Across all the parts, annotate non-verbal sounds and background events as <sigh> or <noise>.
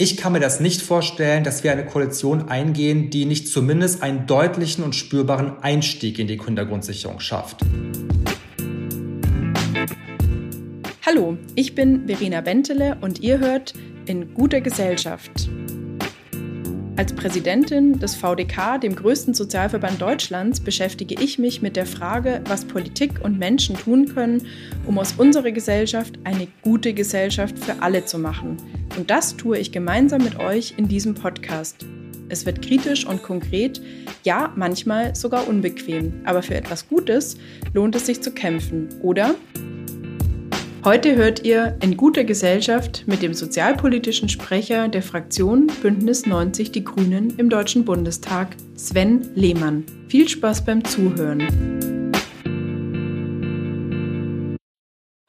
Ich kann mir das nicht vorstellen, dass wir eine Koalition eingehen, die nicht zumindest einen deutlichen und spürbaren Einstieg in die Kindergrundsicherung schafft. Hallo, ich bin Verena Bentele und ihr hört in guter Gesellschaft. Als Präsidentin des VDK, dem größten Sozialverband Deutschlands, beschäftige ich mich mit der Frage, was Politik und Menschen tun können, um aus unserer Gesellschaft eine gute Gesellschaft für alle zu machen. Und das tue ich gemeinsam mit euch in diesem Podcast. Es wird kritisch und konkret, ja, manchmal sogar unbequem, aber für etwas Gutes lohnt es sich zu kämpfen, oder? Heute hört ihr in guter Gesellschaft mit dem sozialpolitischen Sprecher der Fraktion Bündnis 90 Die Grünen im Deutschen Bundestag, Sven Lehmann. Viel Spaß beim Zuhören.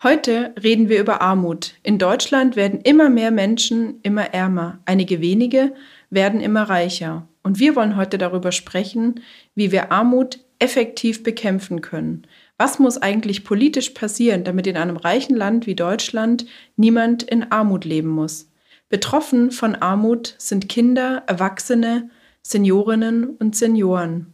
Heute reden wir über Armut. In Deutschland werden immer mehr Menschen immer ärmer, einige wenige werden immer reicher. Und wir wollen heute darüber sprechen, wie wir Armut effektiv bekämpfen können. Was muss eigentlich politisch passieren, damit in einem reichen Land wie Deutschland niemand in Armut leben muss? Betroffen von Armut sind Kinder, Erwachsene, Seniorinnen und Senioren.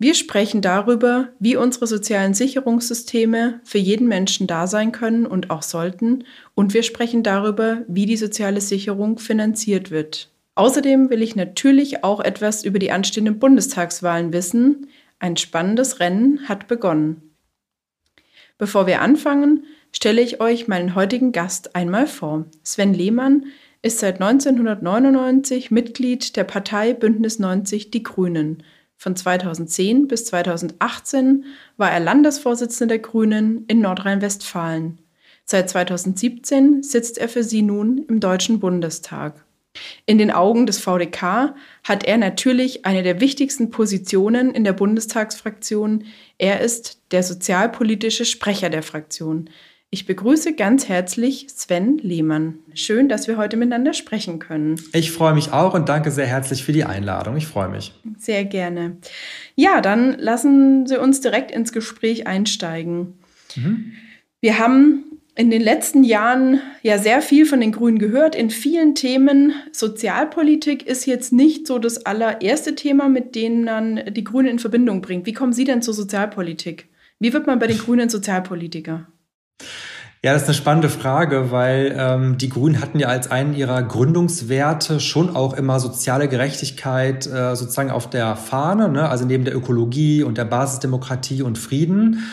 Wir sprechen darüber, wie unsere sozialen Sicherungssysteme für jeden Menschen da sein können und auch sollten, und wir sprechen darüber, wie die soziale Sicherung finanziert wird. Außerdem will ich natürlich auch etwas über die anstehenden Bundestagswahlen wissen. Ein spannendes Rennen hat begonnen. Bevor wir anfangen, stelle ich euch meinen heutigen Gast einmal vor. Sven Lehmann ist seit 1999 Mitglied der Partei Bündnis 90 Die Grünen. Von 2010 bis 2018 war er Landesvorsitzender der Grünen in Nordrhein-Westfalen. Seit 2017 sitzt er für sie nun im Deutschen Bundestag. In den Augen des VDK hat er natürlich eine der wichtigsten Positionen in der Bundestagsfraktion. Er ist der sozialpolitische Sprecher der Fraktion. Ich begrüße ganz herzlich Sven Lehmann. Schön, dass wir heute miteinander sprechen können. Ich freue mich auch und danke sehr herzlich für die Einladung. Ich freue mich. Sehr gerne. Ja, dann lassen Sie uns direkt ins Gespräch einsteigen. Mhm. Wir haben in den letzten Jahren ja sehr viel von den Grünen gehört, in vielen Themen. Sozialpolitik ist jetzt nicht so das allererste Thema, mit dem man die Grünen in Verbindung bringt. Wie kommen Sie denn zur Sozialpolitik? Wie wird man bei den Grünen Sozialpolitiker? Ja, das ist eine spannende Frage, weil ähm, die Grünen hatten ja als einen ihrer Gründungswerte schon auch immer soziale Gerechtigkeit äh, sozusagen auf der Fahne, ne? also neben der Ökologie und der Basisdemokratie und Frieden.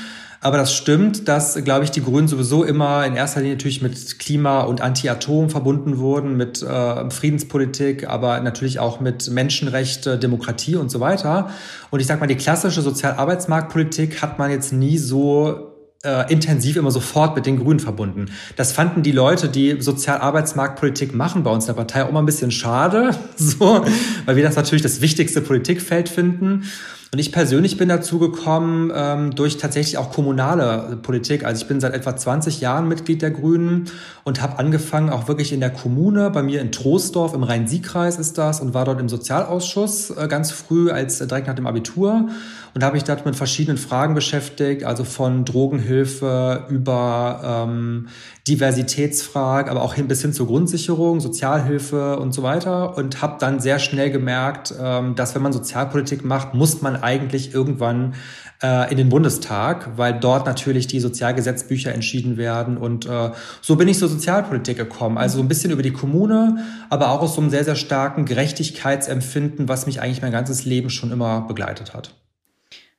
Aber das stimmt, dass, glaube ich, die Grünen sowieso immer in erster Linie natürlich mit Klima und Anti-Atom verbunden wurden, mit äh, Friedenspolitik, aber natürlich auch mit Menschenrechte, Demokratie und so weiter. Und ich sage mal, die klassische Sozialarbeitsmarktpolitik hat man jetzt nie so äh, intensiv immer sofort mit den Grünen verbunden. Das fanden die Leute, die Sozialarbeitsmarktpolitik machen bei uns in der Partei auch immer ein bisschen schade, <laughs> so, weil wir das natürlich das wichtigste Politikfeld finden. Und ich persönlich bin dazu gekommen ähm, durch tatsächlich auch kommunale Politik. Also ich bin seit etwa 20 Jahren Mitglied der Grünen und habe angefangen auch wirklich in der Kommune, bei mir in Troisdorf im Rhein-Sieg-Kreis ist das und war dort im Sozialausschuss äh, ganz früh, als äh, direkt nach dem Abitur und habe mich dort mit verschiedenen Fragen beschäftigt, also von Drogenhilfe über ähm, Diversitätsfragen, aber auch hin bis hin zur Grundsicherung, Sozialhilfe und so weiter und habe dann sehr schnell gemerkt, ähm, dass wenn man Sozialpolitik macht, muss man eigentlich irgendwann äh, in den Bundestag, weil dort natürlich die Sozialgesetzbücher entschieden werden. Und äh, so bin ich zur Sozialpolitik gekommen. Also so ein bisschen über die Kommune, aber auch aus so einem sehr, sehr starken Gerechtigkeitsempfinden, was mich eigentlich mein ganzes Leben schon immer begleitet hat.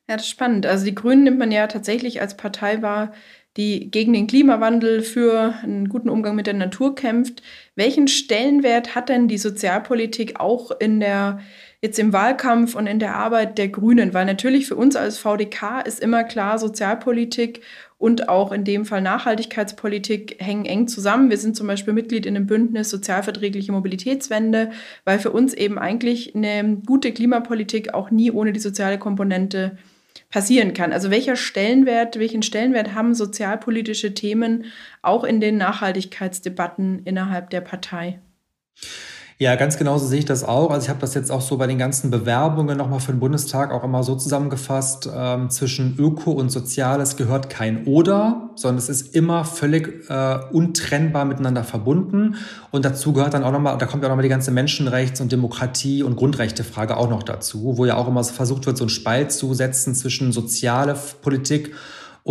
Ja, das ist spannend. Also die Grünen nimmt man ja tatsächlich als Partei wahr, die gegen den Klimawandel für einen guten Umgang mit der Natur kämpft. Welchen Stellenwert hat denn die Sozialpolitik auch in der jetzt im Wahlkampf und in der Arbeit der Grünen? Weil natürlich für uns als VDK ist immer klar, Sozialpolitik und auch in dem Fall Nachhaltigkeitspolitik hängen eng zusammen. Wir sind zum Beispiel Mitglied in dem Bündnis Sozialverträgliche Mobilitätswende, weil für uns eben eigentlich eine gute Klimapolitik auch nie ohne die soziale Komponente passieren kann. Also welcher Stellenwert, welchen Stellenwert haben sozialpolitische Themen auch in den Nachhaltigkeitsdebatten innerhalb der Partei? Ja, ganz genau so sehe ich das auch. Also ich habe das jetzt auch so bei den ganzen Bewerbungen nochmal für den Bundestag auch immer so zusammengefasst. Ähm, zwischen Öko und Soziales gehört kein Oder, sondern es ist immer völlig äh, untrennbar miteinander verbunden. Und dazu gehört dann auch nochmal, da kommt ja auch nochmal die ganze Menschenrechts- und Demokratie- und Grundrechtefrage auch noch dazu, wo ja auch immer versucht wird, so einen Spalt zu setzen zwischen soziale Politik und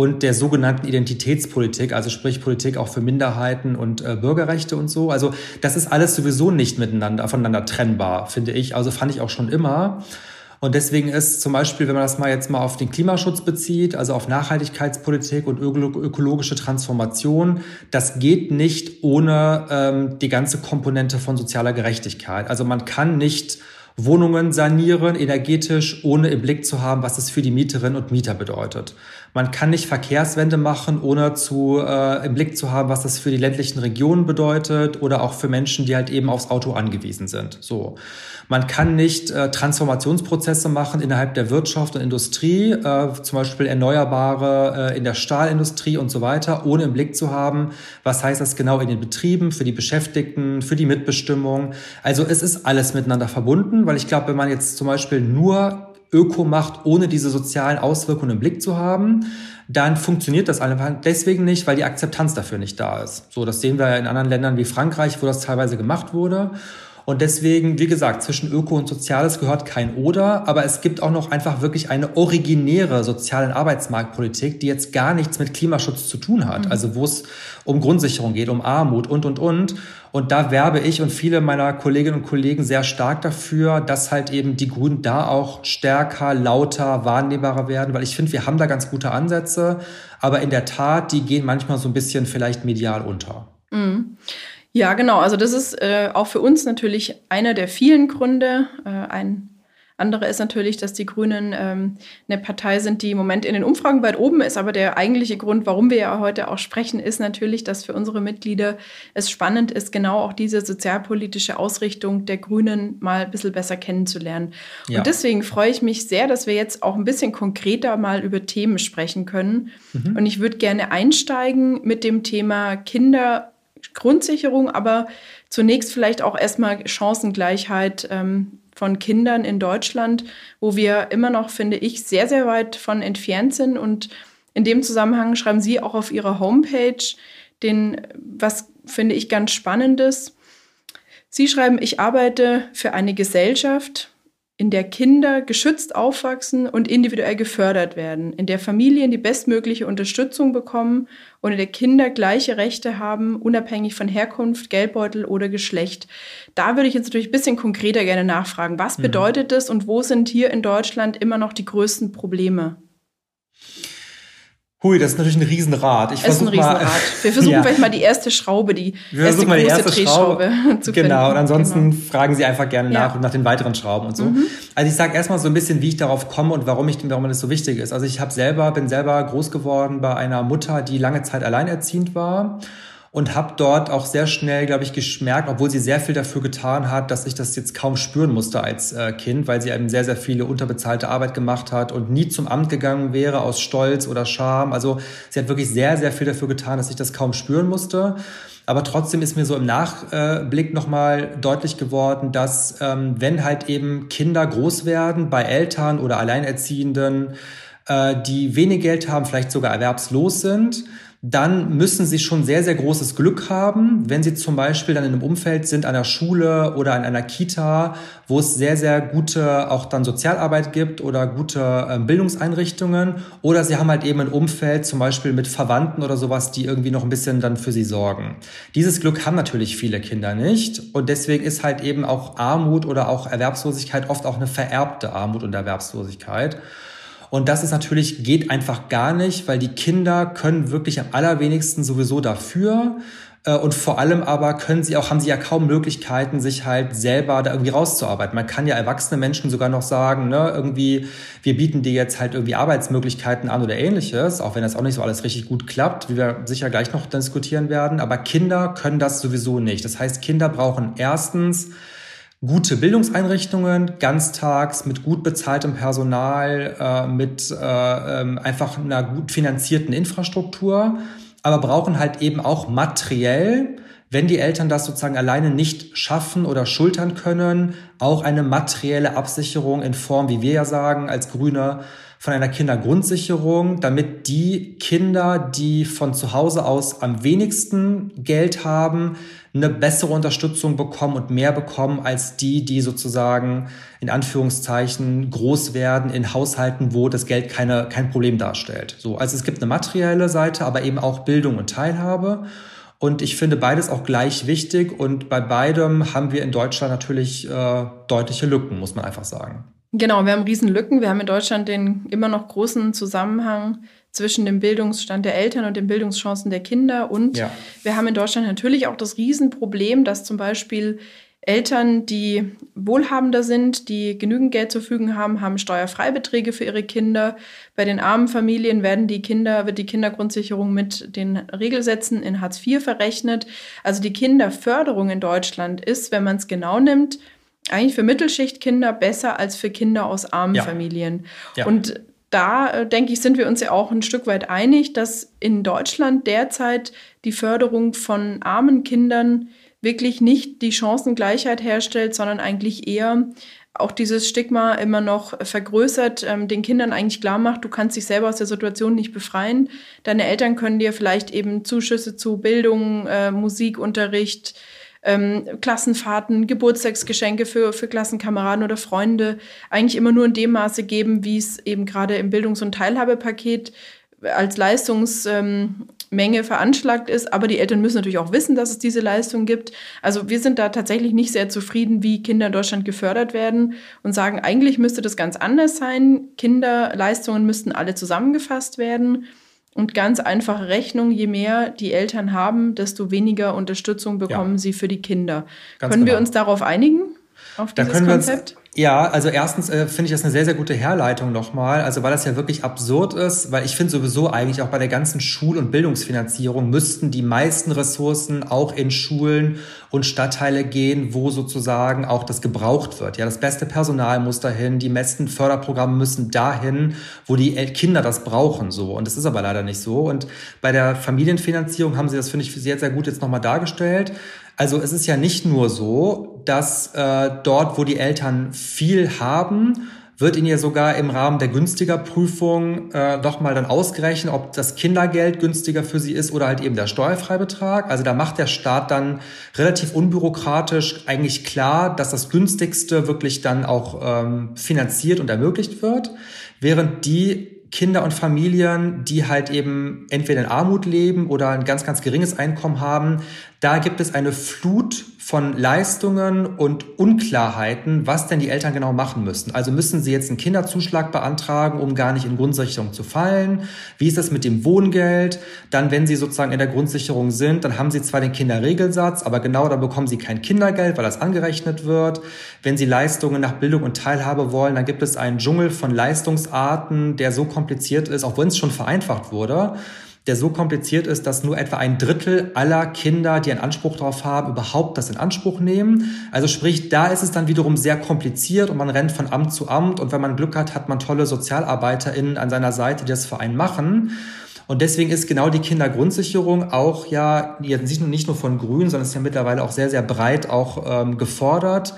der sogenannten Identitätspolitik, also sprich Politik auch für Minderheiten und äh, Bürgerrechte und so. Also das ist alles sowieso nicht miteinander, voneinander trennbar, finde ich. Also fand ich auch schon immer. Und deswegen ist zum Beispiel, wenn man das mal jetzt mal auf den Klimaschutz bezieht, also auf Nachhaltigkeitspolitik und ökologische Transformation, das geht nicht ohne ähm, die ganze Komponente von sozialer Gerechtigkeit. Also man kann nicht Wohnungen sanieren, energetisch, ohne im Blick zu haben, was es für die Mieterinnen und Mieter bedeutet. Man kann nicht Verkehrswende machen, ohne zu, äh, im Blick zu haben, was das für die ländlichen Regionen bedeutet oder auch für Menschen, die halt eben aufs Auto angewiesen sind. So. Man kann nicht äh, Transformationsprozesse machen innerhalb der Wirtschaft und Industrie, äh, zum Beispiel Erneuerbare äh, in der Stahlindustrie und so weiter, ohne im Blick zu haben, was heißt das genau in den Betrieben, für die Beschäftigten, für die Mitbestimmung. Also es ist alles miteinander verbunden, weil ich glaube, wenn man jetzt zum Beispiel nur Öko macht, ohne diese sozialen Auswirkungen im Blick zu haben, dann funktioniert das einfach deswegen nicht, weil die Akzeptanz dafür nicht da ist. So, das sehen wir in anderen Ländern wie Frankreich, wo das teilweise gemacht wurde. Und deswegen, wie gesagt, zwischen Öko und Soziales gehört kein Oder, aber es gibt auch noch einfach wirklich eine originäre soziale Arbeitsmarktpolitik, die jetzt gar nichts mit Klimaschutz zu tun hat. Mhm. Also wo es um Grundsicherung geht, um Armut und, und, und. Und da werbe ich und viele meiner Kolleginnen und Kollegen sehr stark dafür, dass halt eben die Grünen da auch stärker, lauter, wahrnehmbarer werden, weil ich finde, wir haben da ganz gute Ansätze, aber in der Tat, die gehen manchmal so ein bisschen vielleicht medial unter. Mhm. Ja, genau. Also das ist äh, auch für uns natürlich einer der vielen Gründe. Äh, ein anderer ist natürlich, dass die Grünen ähm, eine Partei sind, die im Moment in den Umfragen weit oben ist. Aber der eigentliche Grund, warum wir ja heute auch sprechen, ist natürlich, dass für unsere Mitglieder es spannend ist, genau auch diese sozialpolitische Ausrichtung der Grünen mal ein bisschen besser kennenzulernen. Ja. Und deswegen freue ich mich sehr, dass wir jetzt auch ein bisschen konkreter mal über Themen sprechen können. Mhm. Und ich würde gerne einsteigen mit dem Thema Kinder Grundsicherung, aber zunächst vielleicht auch erstmal Chancengleichheit ähm, von Kindern in Deutschland, wo wir immer noch, finde ich, sehr, sehr weit von entfernt sind. Und in dem Zusammenhang schreiben Sie auch auf Ihrer Homepage den, was finde ich ganz spannendes. Sie schreiben, ich arbeite für eine Gesellschaft, in der Kinder geschützt aufwachsen und individuell gefördert werden, in der Familien die bestmögliche Unterstützung bekommen und in der Kinder gleiche Rechte haben, unabhängig von Herkunft, Geldbeutel oder Geschlecht. Da würde ich jetzt natürlich ein bisschen konkreter gerne nachfragen. Was mhm. bedeutet das und wo sind hier in Deutschland immer noch die größten Probleme? Hui, das ist natürlich ein Riesenrad. Ich ist ein Riesenrad. Mal, <laughs> Wir versuchen ja. vielleicht mal die erste Schraube, die Wir erste große die erste Drehschraube <laughs> zu finden. Genau, und ansonsten genau. fragen Sie einfach gerne nach ja. nach den weiteren Schrauben und so. Mhm. Also ich sage erstmal so ein bisschen, wie ich darauf komme und warum ich warum das so wichtig ist. Also ich habe selber bin selber groß geworden bei einer Mutter, die lange Zeit alleinerziehend war und habe dort auch sehr schnell, glaube ich, geschmerkt, obwohl sie sehr viel dafür getan hat, dass ich das jetzt kaum spüren musste als äh, Kind, weil sie eben sehr, sehr viele unterbezahlte Arbeit gemacht hat und nie zum Amt gegangen wäre aus Stolz oder Scham. Also sie hat wirklich sehr, sehr viel dafür getan, dass ich das kaum spüren musste. Aber trotzdem ist mir so im Nachblick nochmal deutlich geworden, dass ähm, wenn halt eben Kinder groß werden bei Eltern oder Alleinerziehenden, äh, die wenig Geld haben, vielleicht sogar erwerbslos sind, dann müssen sie schon sehr, sehr großes Glück haben, wenn sie zum Beispiel dann in einem Umfeld sind, einer Schule oder in einer Kita, wo es sehr, sehr gute auch dann Sozialarbeit gibt oder gute äh, Bildungseinrichtungen. Oder sie haben halt eben ein Umfeld, zum Beispiel mit Verwandten oder sowas, die irgendwie noch ein bisschen dann für sie sorgen. Dieses Glück haben natürlich viele Kinder nicht. Und deswegen ist halt eben auch Armut oder auch Erwerbslosigkeit oft auch eine vererbte Armut und Erwerbslosigkeit. Und das ist natürlich, geht einfach gar nicht, weil die Kinder können wirklich am allerwenigsten sowieso dafür. Äh, und vor allem aber können sie auch, haben sie ja kaum Möglichkeiten, sich halt selber da irgendwie rauszuarbeiten. Man kann ja erwachsene Menschen sogar noch sagen, ne, irgendwie, wir bieten dir jetzt halt irgendwie Arbeitsmöglichkeiten an oder ähnliches, auch wenn das auch nicht so alles richtig gut klappt, wie wir sicher gleich noch diskutieren werden. Aber Kinder können das sowieso nicht. Das heißt, Kinder brauchen erstens gute Bildungseinrichtungen, ganztags mit gut bezahltem Personal, äh, mit äh, ähm, einfach einer gut finanzierten Infrastruktur, aber brauchen halt eben auch materiell wenn die Eltern das sozusagen alleine nicht schaffen oder schultern können, auch eine materielle Absicherung in Form, wie wir ja sagen, als Grüne, von einer Kindergrundsicherung, damit die Kinder, die von zu Hause aus am wenigsten Geld haben, eine bessere Unterstützung bekommen und mehr bekommen als die, die sozusagen in Anführungszeichen groß werden in Haushalten, wo das Geld keine, kein Problem darstellt. So, also es gibt eine materielle Seite, aber eben auch Bildung und Teilhabe. Und ich finde beides auch gleich wichtig. Und bei beidem haben wir in Deutschland natürlich äh, deutliche Lücken, muss man einfach sagen. Genau, wir haben Riesenlücken. Wir haben in Deutschland den immer noch großen Zusammenhang zwischen dem Bildungsstand der Eltern und den Bildungschancen der Kinder. Und ja. wir haben in Deutschland natürlich auch das Riesenproblem, dass zum Beispiel Eltern, die wohlhabender sind, die genügend Geld zur Verfügung haben, haben Steuerfreibeträge für ihre Kinder. Bei den armen Familien werden die Kinder, wird die Kindergrundsicherung mit den Regelsätzen in Hartz IV verrechnet. Also die Kinderförderung in Deutschland ist, wenn man es genau nimmt, eigentlich für Mittelschichtkinder besser als für Kinder aus armen ja. Familien. Ja. Und da, äh, denke ich, sind wir uns ja auch ein Stück weit einig, dass in Deutschland derzeit die Förderung von armen Kindern wirklich nicht die Chancengleichheit herstellt, sondern eigentlich eher auch dieses Stigma immer noch vergrößert, ähm, den Kindern eigentlich klar macht, du kannst dich selber aus der Situation nicht befreien. Deine Eltern können dir vielleicht eben Zuschüsse zu Bildung, äh, Musikunterricht, ähm, Klassenfahrten, Geburtstagsgeschenke für, für Klassenkameraden oder Freunde eigentlich immer nur in dem Maße geben, wie es eben gerade im Bildungs- und Teilhabepaket als Leistungsmenge ähm, veranschlagt ist. Aber die Eltern müssen natürlich auch wissen, dass es diese Leistung gibt. Also wir sind da tatsächlich nicht sehr zufrieden, wie Kinder in Deutschland gefördert werden und sagen, eigentlich müsste das ganz anders sein. Kinderleistungen müssten alle zusammengefasst werden. Und ganz einfache Rechnung, je mehr die Eltern haben, desto weniger Unterstützung bekommen ja. sie für die Kinder. Ganz Können genau. wir uns darauf einigen? Auf da dieses Konzept? Ja, also erstens äh, finde ich das eine sehr, sehr gute Herleitung nochmal, also weil das ja wirklich absurd ist, weil ich finde sowieso eigentlich auch bei der ganzen Schul- und Bildungsfinanzierung müssten die meisten Ressourcen auch in Schulen und Stadtteile gehen, wo sozusagen auch das gebraucht wird. Ja, das beste Personal muss dahin, die besten Förderprogramme müssen dahin, wo die Kinder das brauchen, so. Und das ist aber leider nicht so. Und bei der Familienfinanzierung haben sie das, finde ich, sehr, sehr gut jetzt nochmal dargestellt. Also es ist ja nicht nur so, dass äh, dort, wo die Eltern viel haben, wird ihnen ja sogar im Rahmen der günstiger Prüfung äh, doch mal dann ausgerechnet, ob das Kindergeld günstiger für sie ist oder halt eben der Steuerfreibetrag. Also da macht der Staat dann relativ unbürokratisch eigentlich klar, dass das günstigste wirklich dann auch ähm, finanziert und ermöglicht wird, während die Kinder und Familien, die halt eben entweder in Armut leben oder ein ganz, ganz geringes Einkommen haben, da gibt es eine Flut von Leistungen und Unklarheiten, was denn die Eltern genau machen müssen. Also müssen sie jetzt einen Kinderzuschlag beantragen, um gar nicht in Grundsicherung zu fallen? Wie ist das mit dem Wohngeld? Dann, wenn sie sozusagen in der Grundsicherung sind, dann haben sie zwar den Kinderregelsatz, aber genau da bekommen sie kein Kindergeld, weil das angerechnet wird. Wenn sie Leistungen nach Bildung und Teilhabe wollen, dann gibt es einen Dschungel von Leistungsarten, der so kompliziert ist, auch wenn es schon vereinfacht wurde der so kompliziert ist, dass nur etwa ein Drittel aller Kinder, die einen Anspruch darauf haben, überhaupt das in Anspruch nehmen. Also sprich, da ist es dann wiederum sehr kompliziert und man rennt von Amt zu Amt und wenn man Glück hat, hat man tolle SozialarbeiterInnen an seiner Seite, die das für einen machen. Und deswegen ist genau die Kindergrundsicherung auch ja nicht nur von Grünen, sondern ist ja mittlerweile auch sehr, sehr breit auch ähm, gefordert.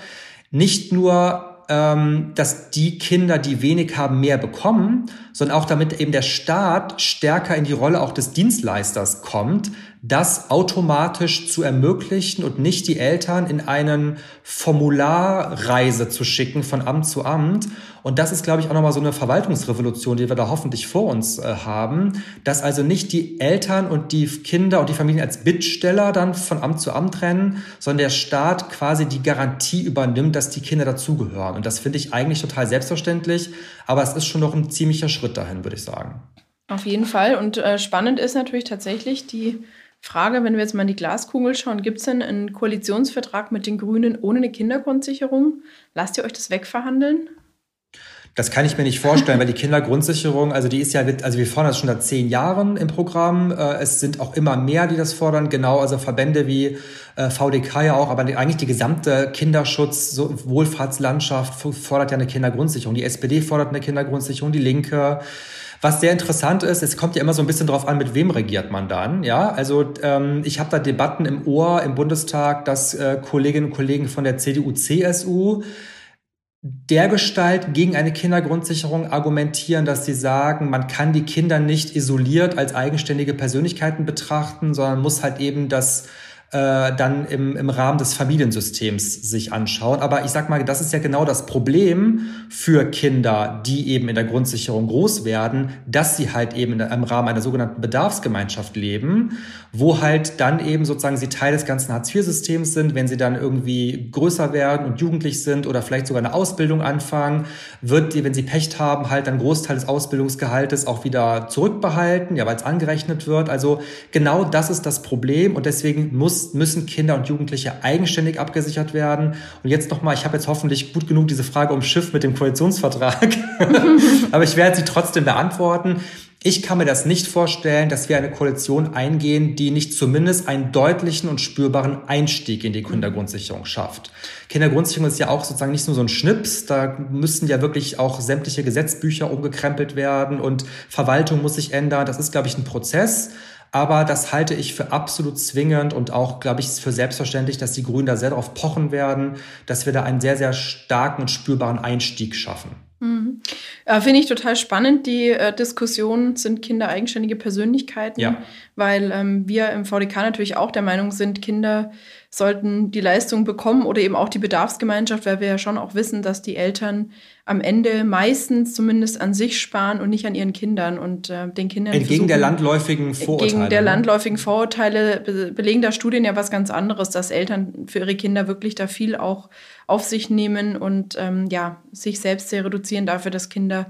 Nicht nur ähm, dass die Kinder, die wenig haben, mehr bekommen, sondern auch damit eben der Staat stärker in die Rolle auch des Dienstleisters kommt, das automatisch zu ermöglichen und nicht die Eltern in einen Formularreise zu schicken von Amt zu Amt. Und das ist, glaube ich, auch nochmal so eine Verwaltungsrevolution, die wir da hoffentlich vor uns äh, haben, dass also nicht die Eltern und die Kinder und die Familien als Bittsteller dann von Amt zu Amt rennen, sondern der Staat quasi die Garantie übernimmt, dass die Kinder dazugehören. Und das finde ich eigentlich total selbstverständlich, aber es ist schon noch ein ziemlicher Schritt dahin, würde ich sagen. Auf jeden Fall. Und äh, spannend ist natürlich tatsächlich die Frage, wenn wir jetzt mal in die Glaskugel schauen, gibt es denn einen Koalitionsvertrag mit den Grünen ohne eine Kindergrundsicherung? Lasst ihr euch das wegverhandeln? Das kann ich mir nicht vorstellen, weil die Kindergrundsicherung, also die ist ja, also wir fordern das schon seit zehn Jahren im Programm. Äh, es sind auch immer mehr, die das fordern. Genau, also Verbände wie äh, VDK ja auch, aber eigentlich die gesamte Kinderschutz, Wohlfahrtslandschaft fordert ja eine Kindergrundsicherung. Die SPD fordert eine Kindergrundsicherung, die Linke. Was sehr interessant ist, es kommt ja immer so ein bisschen drauf an, mit wem regiert man dann. Ja, also ähm, ich habe da Debatten im Ohr im Bundestag, dass äh, Kolleginnen und Kollegen von der CDU, CSU dergestalt gegen eine Kindergrundsicherung argumentieren, dass sie sagen, man kann die Kinder nicht isoliert als eigenständige Persönlichkeiten betrachten, sondern muss halt eben das äh, dann im, im Rahmen des Familiensystems sich anschauen. Aber ich sag mal, das ist ja genau das Problem für Kinder, die eben in der Grundsicherung groß werden, dass sie halt eben im Rahmen einer sogenannten Bedarfsgemeinschaft leben, wo halt dann eben sozusagen sie Teil des ganzen Hartz-IV-Systems sind, wenn sie dann irgendwie größer werden und jugendlich sind oder vielleicht sogar eine Ausbildung anfangen, wird die, wenn sie Pech haben, halt dann Großteil des Ausbildungsgehaltes auch wieder zurückbehalten, ja, weil es angerechnet wird. Also genau das ist das Problem und deswegen muss muss, müssen Kinder und Jugendliche eigenständig abgesichert werden. Und jetzt nochmal, ich habe jetzt hoffentlich gut genug diese Frage umschifft mit dem Koalitionsvertrag, <laughs> aber ich werde sie trotzdem beantworten. Ich kann mir das nicht vorstellen, dass wir eine Koalition eingehen, die nicht zumindest einen deutlichen und spürbaren Einstieg in die Kindergrundsicherung schafft. Kindergrundsicherung ist ja auch sozusagen nicht nur so ein Schnips, da müssen ja wirklich auch sämtliche Gesetzbücher umgekrempelt werden und Verwaltung muss sich ändern. Das ist, glaube ich, ein Prozess. Aber das halte ich für absolut zwingend und auch, glaube ich, für selbstverständlich, dass die Grünen da sehr darauf pochen werden, dass wir da einen sehr, sehr starken und spürbaren Einstieg schaffen. Mhm. Äh, Finde ich total spannend, die äh, Diskussion, sind Kinder eigenständige Persönlichkeiten, ja. weil ähm, wir im VDK natürlich auch der Meinung sind, Kinder sollten die Leistung bekommen oder eben auch die Bedarfsgemeinschaft, weil wir ja schon auch wissen, dass die Eltern am Ende meistens zumindest an sich sparen und nicht an ihren Kindern und äh, den Kindern. Entgegen der landläufigen Vorurteile. Gegen der ne? landläufigen Vorurteile be belegen da Studien ja was ganz anderes, dass Eltern für ihre Kinder wirklich da viel auch auf sich nehmen und ähm, ja, sich selbst sehr reduzieren dafür, dass Kinder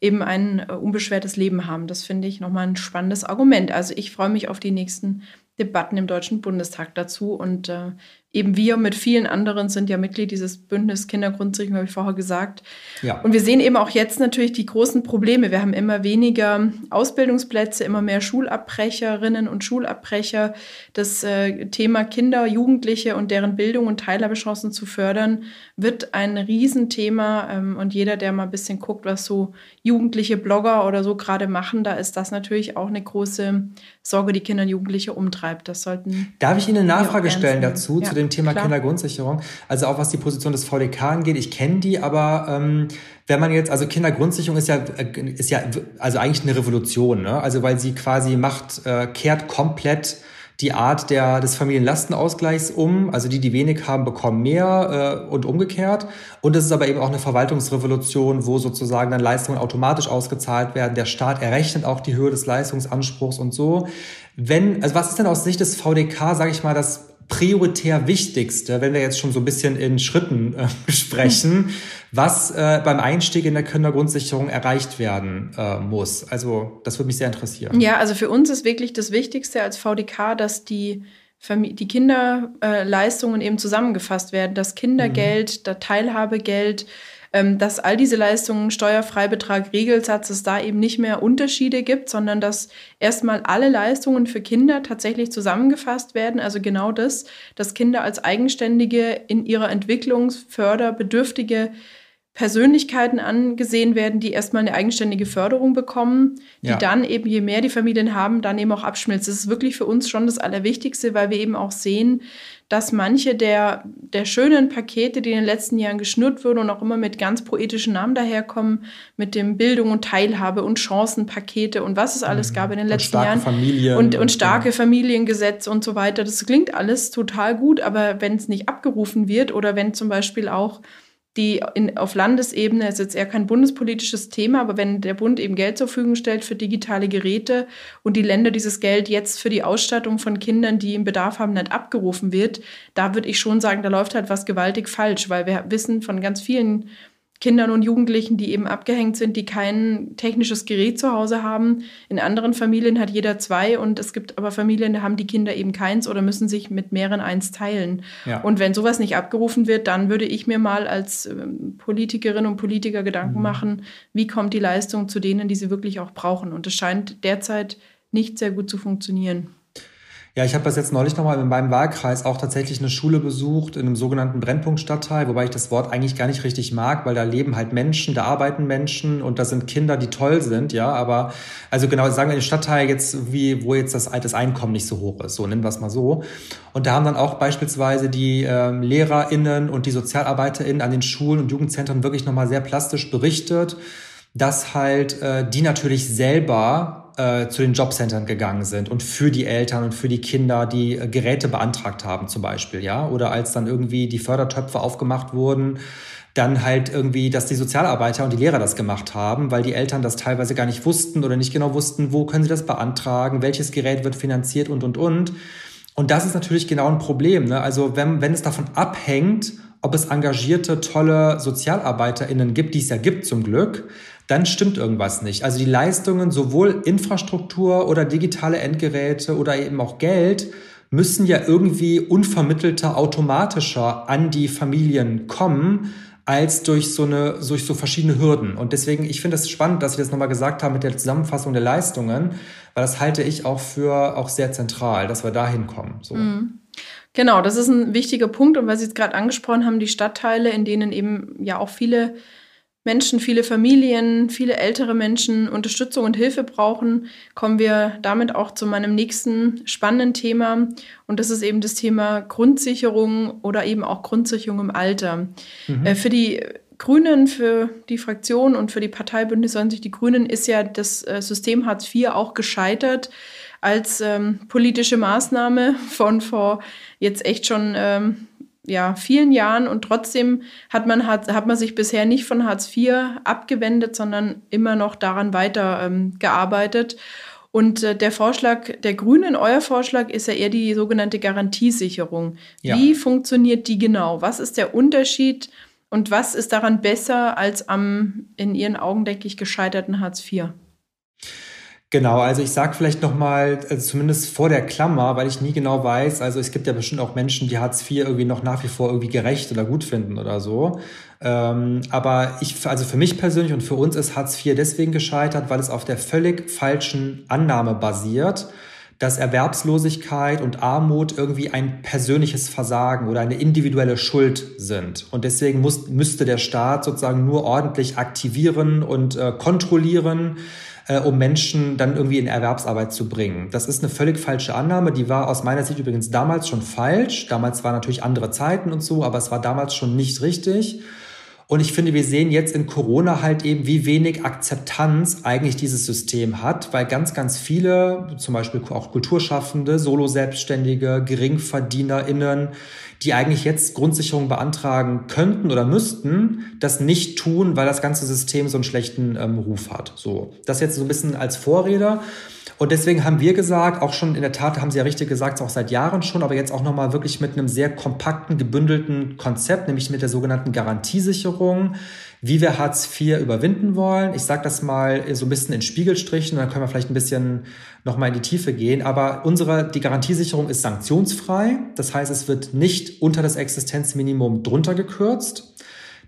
eben ein äh, unbeschwertes Leben haben. Das finde ich nochmal ein spannendes Argument. Also ich freue mich auf die nächsten Debatten im Deutschen Bundestag dazu. Und äh, eben wir mit vielen anderen sind ja Mitglied dieses Bündnis Kindergrundsicherung, habe ich vorher gesagt. Ja. Und wir sehen eben auch jetzt natürlich die großen Probleme. Wir haben immer weniger Ausbildungsplätze, immer mehr Schulabbrecherinnen und Schulabbrecher. Das äh, Thema Kinder, Jugendliche und deren Bildung und Teilhabechancen zu fördern, wird ein Riesenthema. Ähm, und jeder, der mal ein bisschen guckt, was so jugendliche Blogger oder so gerade machen, da ist das natürlich auch eine große Sorge, die Kinder und Jugendliche umtreibt. Das sollten. Darf ich Ihnen eine Nachfrage stellen dazu, ja, zu dem Thema klar. Kindergrundsicherung? Also auch was die Position des VDK angeht. Ich kenne die, aber ähm, wenn man jetzt, also Kindergrundsicherung ist ja, ist ja also eigentlich eine Revolution, ne? Also weil sie quasi macht, äh, kehrt komplett die Art der, des Familienlastenausgleichs um. Also die, die wenig haben, bekommen mehr äh, und umgekehrt. Und es ist aber eben auch eine Verwaltungsrevolution, wo sozusagen dann Leistungen automatisch ausgezahlt werden. Der Staat errechnet auch die Höhe des Leistungsanspruchs und so. Wenn, also was ist denn aus Sicht des VDK, sage ich mal, das prioritär Wichtigste, wenn wir jetzt schon so ein bisschen in Schritten äh, <laughs> sprechen, was äh, beim Einstieg in der Kindergrundsicherung erreicht werden äh, muss? Also das würde mich sehr interessieren. Ja, also für uns ist wirklich das Wichtigste als VDK, dass die die Kinderleistungen eben zusammengefasst werden, das Kindergeld, mhm. das Teilhabegeld, dass all diese Leistungen, Steuerfreibetrag, Regelsatz, es da eben nicht mehr Unterschiede gibt, sondern dass erstmal alle Leistungen für Kinder tatsächlich zusammengefasst werden. Also genau das, dass Kinder als eigenständige, in ihrer Entwicklung förderbedürftige Persönlichkeiten angesehen werden, die erstmal eine eigenständige Förderung bekommen, die ja. dann eben, je mehr die Familien haben, dann eben auch abschmilzt. Das ist wirklich für uns schon das Allerwichtigste, weil wir eben auch sehen, dass manche der, der schönen Pakete, die in den letzten Jahren geschnürt wurden und auch immer mit ganz poetischen Namen daherkommen, mit dem Bildung und Teilhabe und Chancenpakete und was es alles mhm. gab in den letzten und Jahren. Familien und, und starke ja. Familiengesetze und so weiter. Das klingt alles total gut, aber wenn es nicht abgerufen wird oder wenn zum Beispiel auch die in, auf Landesebene, ist jetzt eher kein bundespolitisches Thema, aber wenn der Bund eben Geld zur Verfügung stellt für digitale Geräte und die Länder dieses Geld jetzt für die Ausstattung von Kindern, die im Bedarf haben, nicht abgerufen wird, da würde ich schon sagen, da läuft halt was gewaltig falsch, weil wir wissen von ganz vielen Kindern und Jugendlichen, die eben abgehängt sind, die kein technisches Gerät zu Hause haben. In anderen Familien hat jeder zwei und es gibt aber Familien, da haben die Kinder eben keins oder müssen sich mit mehreren eins teilen. Ja. Und wenn sowas nicht abgerufen wird, dann würde ich mir mal als ähm, Politikerin und Politiker Gedanken mhm. machen, wie kommt die Leistung zu denen, die sie wirklich auch brauchen. Und es scheint derzeit nicht sehr gut zu funktionieren. Ja, ich habe das jetzt neulich nochmal in meinem Wahlkreis auch tatsächlich eine Schule besucht in einem sogenannten Brennpunktstadtteil, wobei ich das Wort eigentlich gar nicht richtig mag, weil da leben halt Menschen, da arbeiten Menschen und da sind Kinder, die toll sind, ja, aber also genau, sagen wir den Stadtteil jetzt, wie, wo jetzt das, das Einkommen nicht so hoch ist, so nennen wir es mal so. Und da haben dann auch beispielsweise die ähm, LehrerInnen und die SozialarbeiterInnen an den Schulen und Jugendzentren wirklich nochmal sehr plastisch berichtet, dass halt äh, die natürlich selber äh, zu den Jobcentern gegangen sind und für die Eltern und für die Kinder die äh, Geräte beantragt haben zum Beispiel, ja, oder als dann irgendwie die Fördertöpfe aufgemacht wurden, dann halt irgendwie, dass die Sozialarbeiter und die Lehrer das gemacht haben, weil die Eltern das teilweise gar nicht wussten oder nicht genau wussten, wo können sie das beantragen, welches Gerät wird finanziert und und und. Und das ist natürlich genau ein Problem. Ne? Also wenn, wenn es davon abhängt, ob es engagierte, tolle SozialarbeiterInnen gibt, die es ja gibt zum Glück, dann stimmt irgendwas nicht. Also die Leistungen, sowohl Infrastruktur oder digitale Endgeräte oder eben auch Geld, müssen ja irgendwie unvermittelter, automatischer an die Familien kommen, als durch so eine, durch so verschiedene Hürden. Und deswegen, ich finde es das spannend, dass Sie das nochmal gesagt haben mit der Zusammenfassung der Leistungen, weil das halte ich auch für auch sehr zentral, dass wir da hinkommen. So. Mhm. Genau, das ist ein wichtiger Punkt. Und weil Sie es gerade angesprochen haben, die Stadtteile, in denen eben ja auch viele Menschen, viele Familien, viele ältere Menschen Unterstützung und Hilfe brauchen, kommen wir damit auch zu meinem nächsten spannenden Thema. Und das ist eben das Thema Grundsicherung oder eben auch Grundsicherung im Alter. Mhm. Äh, für die Grünen, für die Fraktion und für die Partei Bündnis 90 Die Grünen ist ja das äh, System Hartz IV auch gescheitert als ähm, politische Maßnahme von vor jetzt echt schon ähm, ja, vielen Jahren und trotzdem hat man, hat, hat man sich bisher nicht von Hartz IV abgewendet, sondern immer noch daran weiter ähm, gearbeitet. Und äh, der Vorschlag der Grünen, euer Vorschlag, ist ja eher die sogenannte Garantiesicherung. Ja. Wie funktioniert die genau? Was ist der Unterschied und was ist daran besser als am in Ihren Augen, denke ich, gescheiterten Hartz IV? Genau, also ich sage vielleicht nochmal, also zumindest vor der Klammer, weil ich nie genau weiß, also es gibt ja bestimmt auch Menschen, die Hartz IV irgendwie noch nach wie vor irgendwie gerecht oder gut finden oder so. Ähm, aber ich, also für mich persönlich und für uns ist Hartz IV deswegen gescheitert, weil es auf der völlig falschen Annahme basiert, dass Erwerbslosigkeit und Armut irgendwie ein persönliches Versagen oder eine individuelle Schuld sind. Und deswegen muss, müsste der Staat sozusagen nur ordentlich aktivieren und äh, kontrollieren äh, um Menschen dann irgendwie in Erwerbsarbeit zu bringen. Das ist eine völlig falsche Annahme. Die war aus meiner Sicht übrigens damals schon falsch. Damals waren natürlich andere Zeiten und so, aber es war damals schon nicht richtig. Und ich finde, wir sehen jetzt in Corona halt eben, wie wenig Akzeptanz eigentlich dieses System hat, weil ganz, ganz viele, zum Beispiel auch Kulturschaffende, Solo-Selbstständige, GeringverdienerInnen, die eigentlich jetzt Grundsicherung beantragen könnten oder müssten, das nicht tun, weil das ganze System so einen schlechten ähm, Ruf hat. So, das jetzt so ein bisschen als Vorrede. Und deswegen haben wir gesagt, auch schon in der Tat haben Sie ja richtig gesagt, auch seit Jahren schon, aber jetzt auch nochmal wirklich mit einem sehr kompakten, gebündelten Konzept, nämlich mit der sogenannten Garantiesicherung, wie wir Hartz IV überwinden wollen. Ich sage das mal so ein bisschen in Spiegelstrichen, dann können wir vielleicht ein bisschen nochmal in die Tiefe gehen. Aber unsere, die Garantiesicherung ist sanktionsfrei. Das heißt, es wird nicht unter das Existenzminimum drunter gekürzt.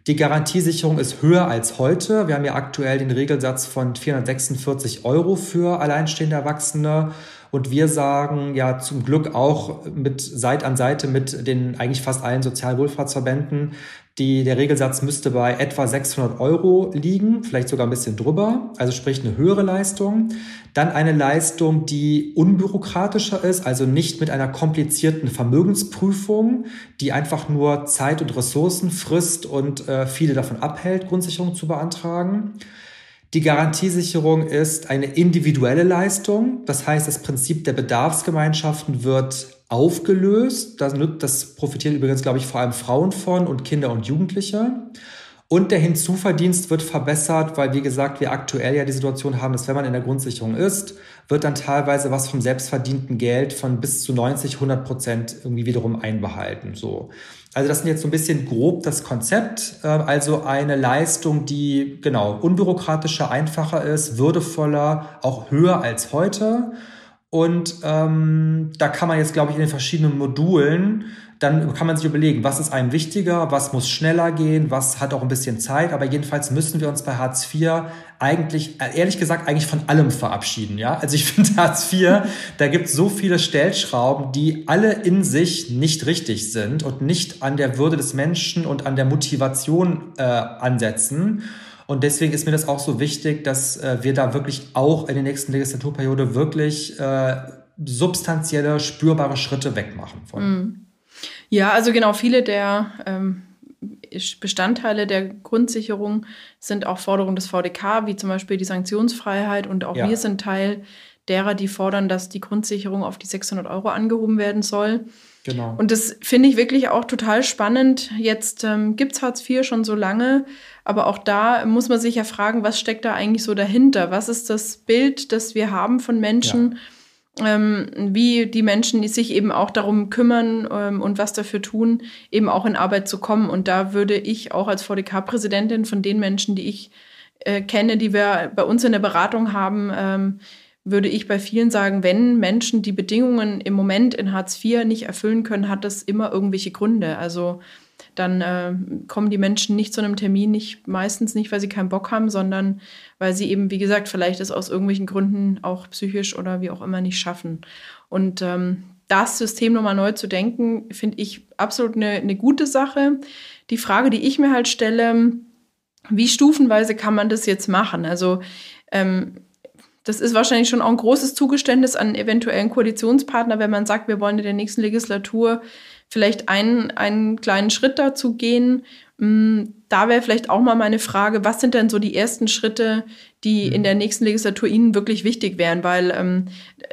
Die Garantiesicherung ist höher als heute. Wir haben ja aktuell den Regelsatz von 446 Euro für alleinstehende Erwachsene. Und wir sagen ja zum Glück auch mit Seite an Seite mit den eigentlich fast allen Sozialwohlfahrtsverbänden, die, der Regelsatz müsste bei etwa 600 Euro liegen, vielleicht sogar ein bisschen drüber, also sprich eine höhere Leistung. Dann eine Leistung, die unbürokratischer ist, also nicht mit einer komplizierten Vermögensprüfung, die einfach nur Zeit und Ressourcen frisst und äh, viele davon abhält, Grundsicherung zu beantragen. Die Garantiesicherung ist eine individuelle Leistung. Das heißt, das Prinzip der Bedarfsgemeinschaften wird aufgelöst. Das, das profitieren übrigens, glaube ich, vor allem Frauen von und Kinder und Jugendliche. Und der Hinzuverdienst wird verbessert, weil, wie gesagt, wir aktuell ja die Situation haben, dass wenn man in der Grundsicherung ist, wird dann teilweise was vom selbstverdienten Geld von bis zu 90, 100 Prozent irgendwie wiederum einbehalten. So. Also das ist jetzt so ein bisschen grob das Konzept. Ähm, also eine Leistung, die genau unbürokratischer, einfacher ist, würdevoller, auch höher als heute Und ähm, da kann man jetzt, glaube ich, in den verschiedenen Modulen, dann kann man sich überlegen, was ist einem wichtiger, was muss schneller gehen, was hat auch ein bisschen Zeit. Aber jedenfalls müssen wir uns bei Hartz IV eigentlich, äh, ehrlich gesagt, eigentlich von allem verabschieden. Ja? Also ich <laughs> finde Hartz IV, da gibt es so viele Stellschrauben, die alle in sich nicht richtig sind und nicht an der Würde des Menschen und an der Motivation äh, ansetzen. Und deswegen ist mir das auch so wichtig, dass äh, wir da wirklich auch in der nächsten Legislaturperiode wirklich äh, substanzielle, spürbare Schritte wegmachen von. Mhm. Ja, also genau, viele der ähm, Bestandteile der Grundsicherung sind auch Forderungen des VDK, wie zum Beispiel die Sanktionsfreiheit. Und auch ja. wir sind Teil derer, die fordern, dass die Grundsicherung auf die 600 Euro angehoben werden soll. Genau. Und das finde ich wirklich auch total spannend. Jetzt ähm, gibt es Hartz IV schon so lange, aber auch da muss man sich ja fragen, was steckt da eigentlich so dahinter? Was ist das Bild, das wir haben von Menschen? Ja. Ähm, wie die Menschen, die sich eben auch darum kümmern ähm, und was dafür tun, eben auch in Arbeit zu kommen. Und da würde ich auch als VDK-Präsidentin von den Menschen, die ich äh, kenne, die wir bei uns in der Beratung haben, ähm, würde ich bei vielen sagen, wenn Menschen die Bedingungen im Moment in Hartz IV nicht erfüllen können, hat das immer irgendwelche Gründe. Also dann äh, kommen die Menschen nicht zu einem Termin, nicht meistens nicht, weil sie keinen Bock haben, sondern weil sie eben, wie gesagt, vielleicht es aus irgendwelchen Gründen auch psychisch oder wie auch immer nicht schaffen. Und ähm, das System nochmal neu zu denken, finde ich absolut eine, eine gute Sache. Die Frage, die ich mir halt stelle, wie stufenweise kann man das jetzt machen? Also ähm, das ist wahrscheinlich schon auch ein großes Zugeständnis an eventuellen Koalitionspartner, wenn man sagt, wir wollen in der nächsten Legislatur vielleicht einen, einen kleinen Schritt dazu gehen. Mm, da wäre vielleicht auch mal meine Frage, was sind denn so die ersten Schritte, die in der nächsten Legislatur Ihnen wirklich wichtig wären? Weil, ähm,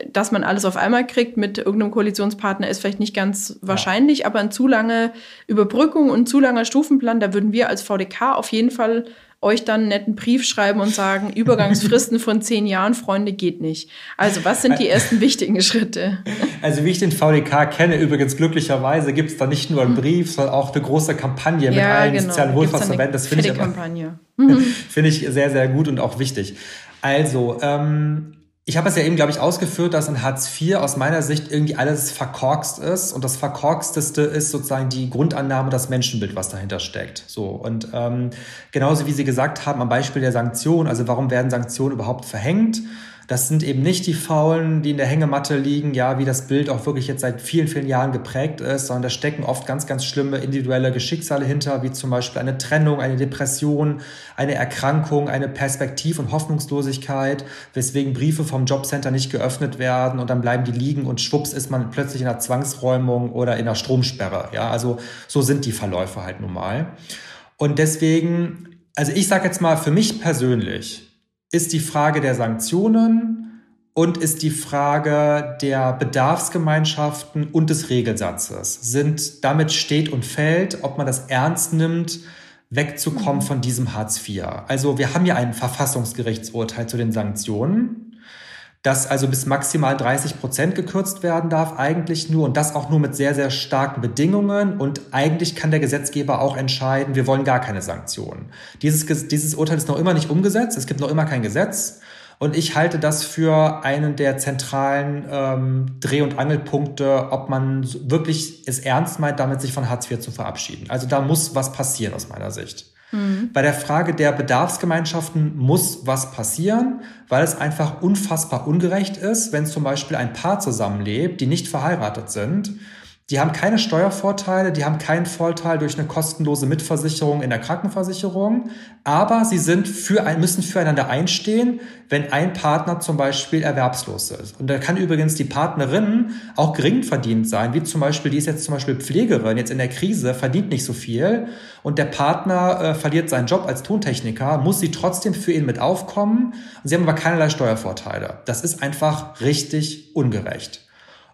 dass man alles auf einmal kriegt mit irgendeinem Koalitionspartner ist vielleicht nicht ganz wahrscheinlich, ja. aber ein zu lange Überbrückung und zu langer Stufenplan, da würden wir als VDK auf jeden Fall euch dann einen netten Brief schreiben und sagen, <laughs> Übergangsfristen von zehn Jahren, Freunde, geht nicht. Also was sind die ersten wichtigen Schritte? Also wie ich den VDK kenne, übrigens glücklicherweise gibt es da nicht nur einen Brief, sondern auch eine große Kampagne mit ja, allen genau. sozialen Wohlfahrtsverbänden. Das finde ich, <laughs> finde ich sehr, sehr gut und auch wichtig. Also, ähm, ich habe es ja eben, glaube ich, ausgeführt, dass in Hartz IV aus meiner Sicht irgendwie alles verkorkst ist. Und das Verkorksteste ist sozusagen die Grundannahme, das Menschenbild, was dahinter steckt. So. Und ähm, genauso wie Sie gesagt haben, am Beispiel der Sanktionen, also warum werden Sanktionen überhaupt verhängt? Das sind eben nicht die Faulen, die in der Hängematte liegen, ja, wie das Bild auch wirklich jetzt seit vielen, vielen Jahren geprägt ist, sondern da stecken oft ganz, ganz schlimme individuelle Geschicksale hinter, wie zum Beispiel eine Trennung, eine Depression, eine Erkrankung, eine Perspektiv- und Hoffnungslosigkeit, weswegen Briefe vom Jobcenter nicht geöffnet werden und dann bleiben die liegen und schwupps ist man plötzlich in einer Zwangsräumung oder in einer Stromsperre. Ja, also so sind die Verläufe halt nun mal. Und deswegen, also ich sage jetzt mal für mich persönlich, ist die Frage der Sanktionen und ist die Frage der Bedarfsgemeinschaften und des Regelsatzes. Sind damit steht und fällt, ob man das ernst nimmt, wegzukommen mhm. von diesem Hartz IV. Also wir haben ja ein Verfassungsgerichtsurteil zu den Sanktionen dass also bis maximal 30 Prozent gekürzt werden darf, eigentlich nur und das auch nur mit sehr, sehr starken Bedingungen und eigentlich kann der Gesetzgeber auch entscheiden, wir wollen gar keine Sanktionen. Dieses, dieses Urteil ist noch immer nicht umgesetzt, es gibt noch immer kein Gesetz und ich halte das für einen der zentralen ähm, Dreh- und Angelpunkte, ob man wirklich es ernst meint, damit sich von Hartz IV zu verabschieden. Also da muss was passieren aus meiner Sicht. Mhm. Bei der Frage der Bedarfsgemeinschaften muss was passieren, weil es einfach unfassbar ungerecht ist, wenn zum Beispiel ein Paar zusammenlebt, die nicht verheiratet sind die haben keine Steuervorteile, die haben keinen Vorteil durch eine kostenlose Mitversicherung in der Krankenversicherung, aber sie sind für ein, müssen füreinander einstehen, wenn ein Partner zum Beispiel erwerbslos ist. Und da kann übrigens die Partnerin auch gering verdient sein, wie zum Beispiel, die ist jetzt zum Beispiel Pflegerin, jetzt in der Krise, verdient nicht so viel und der Partner äh, verliert seinen Job als Tontechniker, muss sie trotzdem für ihn mit aufkommen. Sie haben aber keinerlei Steuervorteile. Das ist einfach richtig ungerecht.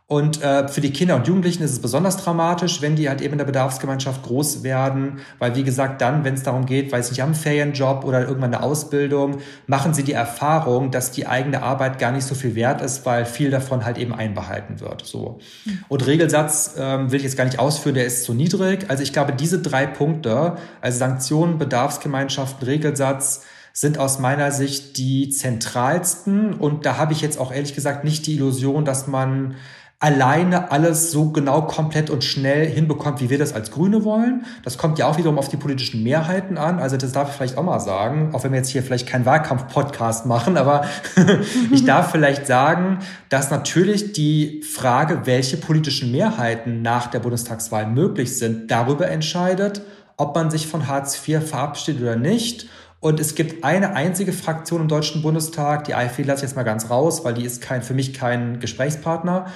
Und äh, für die Kinder und Jugendlichen ist es besonders dramatisch, wenn die halt eben in der Bedarfsgemeinschaft groß werden, weil wie gesagt, dann, wenn es darum geht, weiß nicht, haben einen Ferienjob oder irgendwann eine Ausbildung, machen sie die Erfahrung, dass die eigene Arbeit gar nicht so viel wert ist, weil viel davon halt eben einbehalten wird. So. Mhm. Und Regelsatz ähm, will ich jetzt gar nicht ausführen, der ist zu niedrig. Also ich glaube, diese drei Punkte, also Sanktionen, Bedarfsgemeinschaften, Regelsatz, sind aus meiner Sicht die zentralsten. Und da habe ich jetzt auch ehrlich gesagt nicht die Illusion, dass man alleine alles so genau, komplett und schnell hinbekommt, wie wir das als Grüne wollen. Das kommt ja auch wiederum auf die politischen Mehrheiten an. Also das darf ich vielleicht auch mal sagen, auch wenn wir jetzt hier vielleicht keinen Wahlkampf-Podcast machen, aber <laughs> ich darf vielleicht sagen, dass natürlich die Frage, welche politischen Mehrheiten nach der Bundestagswahl möglich sind, darüber entscheidet, ob man sich von Hartz IV verabschiedet oder nicht. Und es gibt eine einzige Fraktion im Deutschen Bundestag, die AfD lasse ich jetzt mal ganz raus, weil die ist kein, für mich kein Gesprächspartner.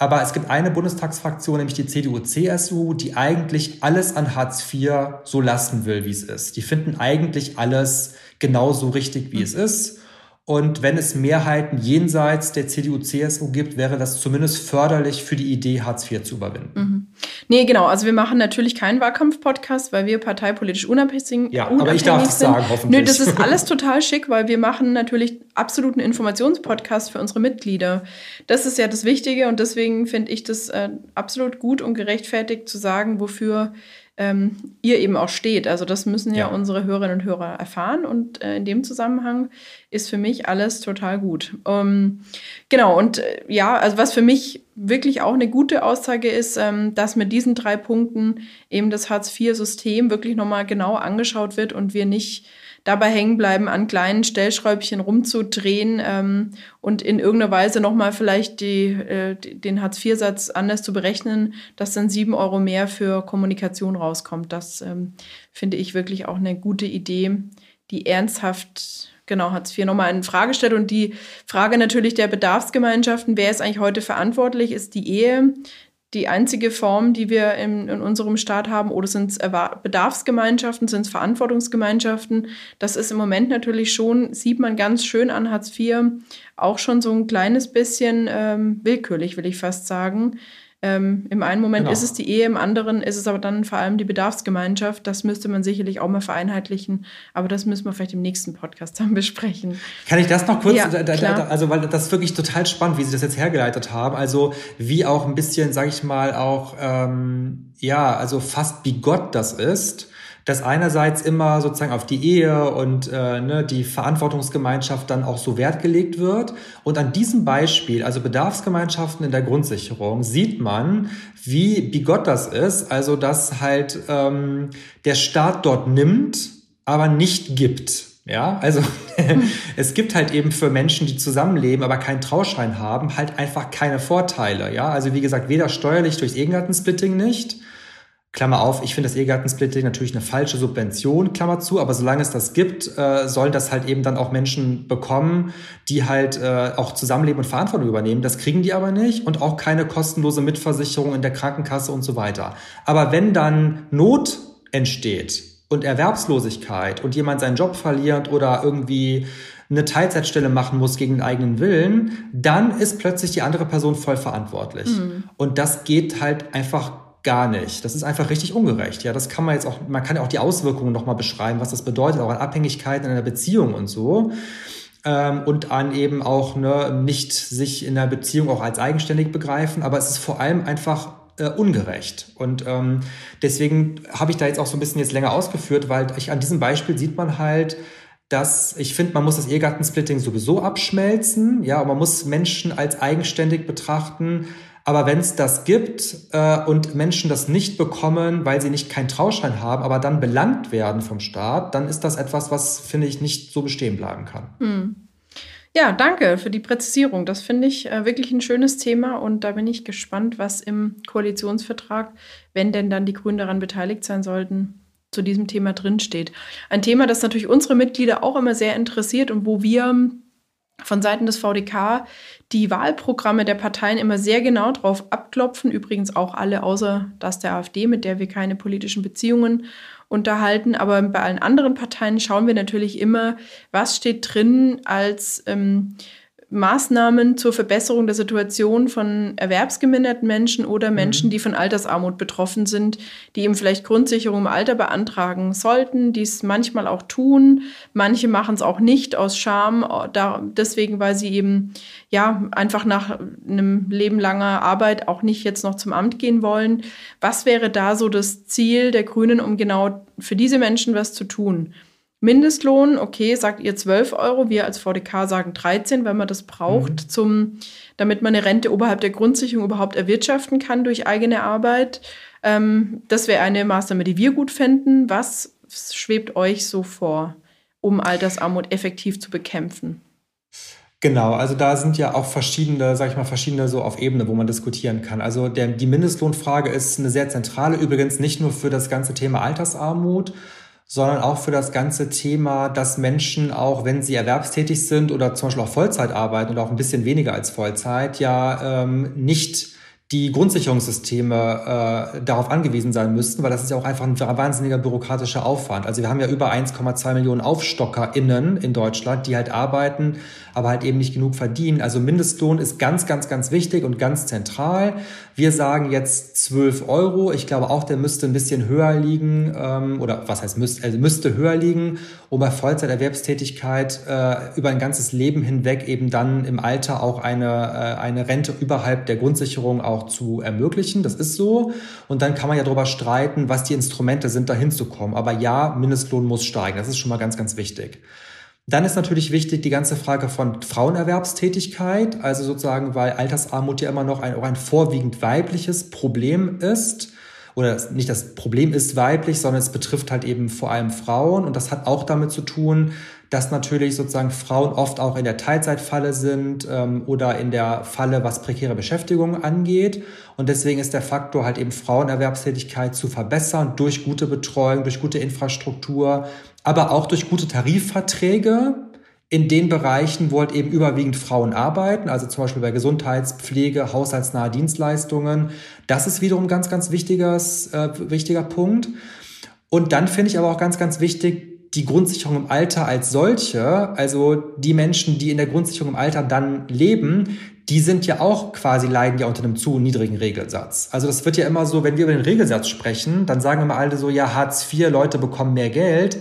Aber es gibt eine Bundestagsfraktion, nämlich die CDU-CSU, die eigentlich alles an Hartz IV so lassen will, wie es ist. Die finden eigentlich alles genauso richtig, wie mhm. es ist. Und wenn es Mehrheiten jenseits der CDU-CSU gibt, wäre das zumindest förderlich für die Idee, Hartz IV zu überwinden. Mhm. Nee, genau. Also wir machen natürlich keinen Wahlkampf-Podcast, weil wir parteipolitisch unabhängig sind. Ja, aber ich darf es sagen, hoffentlich. Nö, das ist <laughs> alles total schick, weil wir machen natürlich absoluten Informationspodcast für unsere Mitglieder. Das ist ja das Wichtige und deswegen finde ich das äh, absolut gut und gerechtfertigt zu sagen, wofür ähm, ihr eben auch steht. Also das müssen ja, ja, unsere Hörerinnen und Hörer erfahren und äh, in dem Zusammenhang ist für mich alles total gut. Ähm, genau, und äh, ja, also was für mich wirklich auch eine gute Aussage ist, ähm, dass mit diesen drei Punkten eben das Hartz-IV-System wirklich nochmal genau angeschaut wird und wir nicht dabei hängen bleiben, an kleinen Stellschräubchen rumzudrehen ähm, und in irgendeiner Weise nochmal vielleicht die, äh, den Hartz-IV-Satz anders zu berechnen, dass dann sieben Euro mehr für Kommunikation rauskommt. Das ähm, finde ich wirklich auch eine gute Idee, die ernsthaft genau, Hartz IV nochmal in Frage stellt. Und die Frage natürlich der Bedarfsgemeinschaften, wer ist eigentlich heute verantwortlich? Ist die Ehe die einzige Form, die wir in, in unserem Staat haben, oder sind es Bedarfsgemeinschaften, sind es Verantwortungsgemeinschaften? Das ist im Moment natürlich schon, sieht man ganz schön an Hartz IV, auch schon so ein kleines bisschen ähm, willkürlich, will ich fast sagen. Ähm, Im einen Moment genau. ist es die Ehe, im anderen ist es aber dann vor allem die Bedarfsgemeinschaft. Das müsste man sicherlich auch mal vereinheitlichen, aber das müssen wir vielleicht im nächsten Podcast dann <laughs> besprechen. Kann ich das noch kurz? Ja, da, da, also, weil das ist wirklich total spannend, wie Sie das jetzt hergeleitet haben. Also, wie auch ein bisschen, sage ich mal, auch, ähm, ja, also fast wie Gott das ist dass einerseits immer sozusagen auf die Ehe und äh, ne, die Verantwortungsgemeinschaft dann auch so Wert gelegt wird. Und an diesem Beispiel, also Bedarfsgemeinschaften in der Grundsicherung, sieht man, wie bigott das ist. Also dass halt ähm, der Staat dort nimmt, aber nicht gibt. Ja, also <laughs> es gibt halt eben für Menschen, die zusammenleben, aber keinen Trauschein haben, halt einfach keine Vorteile. Ja, also wie gesagt, weder steuerlich durchs Ehegattensplitting nicht, Klammer auf, ich finde das Ehegattensplitting natürlich eine falsche Subvention, Klammer zu, aber solange es das gibt, äh, sollen das halt eben dann auch Menschen bekommen, die halt äh, auch zusammenleben und Verantwortung übernehmen. Das kriegen die aber nicht und auch keine kostenlose Mitversicherung in der Krankenkasse und so weiter. Aber wenn dann Not entsteht und Erwerbslosigkeit und jemand seinen Job verliert oder irgendwie eine Teilzeitstelle machen muss gegen den eigenen Willen, dann ist plötzlich die andere Person voll verantwortlich. Mhm. Und das geht halt einfach gar nicht. Das ist einfach richtig ungerecht. Ja, das kann man jetzt auch, man kann ja auch die Auswirkungen nochmal beschreiben, was das bedeutet, auch an Abhängigkeiten in einer Beziehung und so. Ähm, und an eben auch ne, nicht sich in der Beziehung auch als eigenständig begreifen. Aber es ist vor allem einfach äh, ungerecht. Und ähm, deswegen habe ich da jetzt auch so ein bisschen jetzt länger ausgeführt, weil ich an diesem Beispiel sieht man halt, dass ich finde, man muss das Ehegattensplitting sowieso abschmelzen, ja, und man muss Menschen als eigenständig betrachten, aber wenn es das gibt äh, und Menschen das nicht bekommen, weil sie nicht keinen Trauschein haben, aber dann belangt werden vom Staat, dann ist das etwas, was, finde ich, nicht so bestehen bleiben kann. Hm. Ja, danke für die Präzisierung. Das finde ich äh, wirklich ein schönes Thema und da bin ich gespannt, was im Koalitionsvertrag, wenn denn dann die Grünen daran beteiligt sein sollten, zu diesem Thema drinsteht. Ein Thema, das natürlich unsere Mitglieder auch immer sehr interessiert und wo wir von Seiten des VDK die Wahlprogramme der Parteien immer sehr genau drauf abklopfen. Übrigens auch alle außer das der AfD, mit der wir keine politischen Beziehungen unterhalten. Aber bei allen anderen Parteien schauen wir natürlich immer, was steht drin als ähm, Maßnahmen zur Verbesserung der Situation von erwerbsgeminderten Menschen oder Menschen, mhm. die von Altersarmut betroffen sind, die eben vielleicht Grundsicherung im Alter beantragen sollten, die es manchmal auch tun. Manche machen es auch nicht aus Scham, da, deswegen, weil sie eben ja einfach nach einem Leben langer Arbeit auch nicht jetzt noch zum Amt gehen wollen. Was wäre da so das Ziel der Grünen, um genau für diese Menschen was zu tun? Mindestlohn, okay, sagt ihr 12 Euro, wir als VDK sagen 13, wenn man das braucht, mhm. zum, damit man eine Rente oberhalb der Grundsicherung überhaupt erwirtschaften kann durch eigene Arbeit. Ähm, das wäre eine Maßnahme, die wir gut fänden. Was schwebt euch so vor, um Altersarmut effektiv zu bekämpfen? Genau, also da sind ja auch verschiedene, sag ich mal, verschiedene so auf Ebene, wo man diskutieren kann. Also der, die Mindestlohnfrage ist eine sehr zentrale, übrigens nicht nur für das ganze Thema Altersarmut, sondern auch für das ganze Thema, dass Menschen auch, wenn sie erwerbstätig sind oder zum Beispiel auch Vollzeit arbeiten oder auch ein bisschen weniger als Vollzeit, ja ähm, nicht die Grundsicherungssysteme äh, darauf angewiesen sein müssten, weil das ist ja auch einfach ein wahnsinniger bürokratischer Aufwand. Also wir haben ja über 1,2 Millionen AufstockerInnen in Deutschland, die halt arbeiten, aber halt eben nicht genug verdienen. Also Mindestlohn ist ganz, ganz, ganz wichtig und ganz zentral. Wir sagen jetzt 12 Euro. Ich glaube auch, der müsste ein bisschen höher liegen ähm, oder was heißt müsste, also müsste höher liegen, um bei Vollzeiterwerbstätigkeit äh, über ein ganzes Leben hinweg eben dann im Alter auch eine, äh, eine Rente überhalb der Grundsicherung auch zu ermöglichen. Das ist so. Und dann kann man ja darüber streiten, was die Instrumente sind, da hinzukommen. Aber ja, Mindestlohn muss steigen. Das ist schon mal ganz, ganz wichtig. Dann ist natürlich wichtig die ganze Frage von Frauenerwerbstätigkeit, also sozusagen, weil Altersarmut ja immer noch ein, auch ein vorwiegend weibliches Problem ist. Oder nicht das Problem ist weiblich, sondern es betrifft halt eben vor allem Frauen. Und das hat auch damit zu tun, dass natürlich sozusagen Frauen oft auch in der Teilzeitfalle sind ähm, oder in der Falle, was prekäre Beschäftigung angeht. Und deswegen ist der Faktor halt eben Frauenerwerbstätigkeit zu verbessern durch gute Betreuung, durch gute Infrastruktur, aber auch durch gute Tarifverträge in den Bereichen, wo halt eben überwiegend Frauen arbeiten, also zum Beispiel bei Gesundheitspflege, haushaltsnahe Dienstleistungen. Das ist wiederum ganz, ganz wichtiges, äh, wichtiger Punkt. Und dann finde ich aber auch ganz, ganz wichtig, die Grundsicherung im Alter als solche, also die Menschen, die in der Grundsicherung im Alter dann leben, die sind ja auch quasi leiden ja unter einem zu niedrigen Regelsatz. Also das wird ja immer so, wenn wir über den Regelsatz sprechen, dann sagen immer alle so, ja, Hartz IV, Leute bekommen mehr Geld.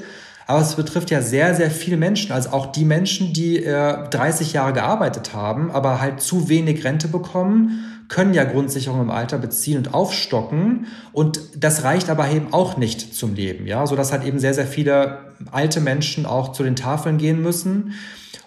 Aber es betrifft ja sehr, sehr viele Menschen, also auch die Menschen, die äh, 30 Jahre gearbeitet haben, aber halt zu wenig Rente bekommen können ja Grundsicherung im Alter beziehen und aufstocken. Und das reicht aber eben auch nicht zum Leben, ja, so dass halt eben sehr, sehr viele alte Menschen auch zu den Tafeln gehen müssen.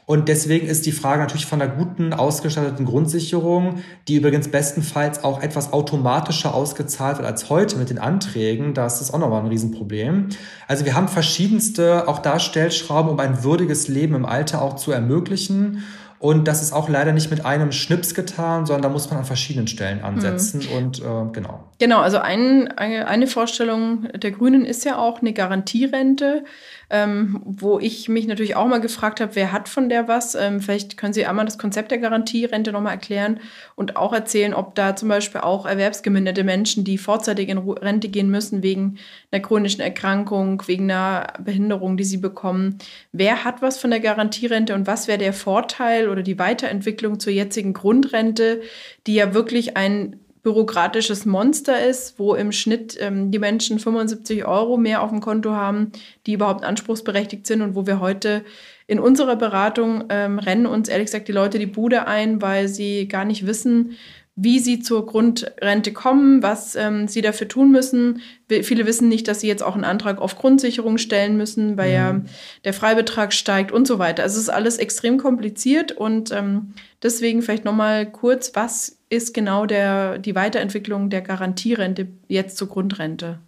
Und deswegen ist die Frage natürlich von einer guten, ausgestatteten Grundsicherung, die übrigens bestenfalls auch etwas automatischer ausgezahlt wird als heute mit den Anträgen. Das ist auch nochmal ein Riesenproblem. Also wir haben verschiedenste auch da Stellschrauben, um ein würdiges Leben im Alter auch zu ermöglichen. Und das ist auch leider nicht mit einem Schnips getan, sondern da muss man an verschiedenen Stellen ansetzen. Mhm. Und äh, genau. Genau, also ein, eine Vorstellung der Grünen ist ja auch eine Garantierente ähm, wo ich mich natürlich auch mal gefragt habe, wer hat von der was? Ähm, vielleicht können Sie einmal das Konzept der Garantierente nochmal erklären und auch erzählen, ob da zum Beispiel auch erwerbsgeminderte Menschen, die vorzeitig in Rente gehen müssen wegen einer chronischen Erkrankung, wegen einer Behinderung, die sie bekommen, wer hat was von der Garantierente und was wäre der Vorteil oder die Weiterentwicklung zur jetzigen Grundrente, die ja wirklich ein bürokratisches Monster ist, wo im Schnitt ähm, die Menschen 75 Euro mehr auf dem Konto haben, die überhaupt anspruchsberechtigt sind und wo wir heute in unserer Beratung ähm, rennen uns ehrlich gesagt die Leute die Bude ein, weil sie gar nicht wissen, wie sie zur Grundrente kommen, was ähm, sie dafür tun müssen. Viele wissen nicht, dass sie jetzt auch einen Antrag auf Grundsicherung stellen müssen, weil mhm. ja der Freibetrag steigt und so weiter. Also es ist alles extrem kompliziert und ähm, deswegen vielleicht nochmal kurz, was ist genau der, die Weiterentwicklung der Garantierente jetzt zur Grundrente?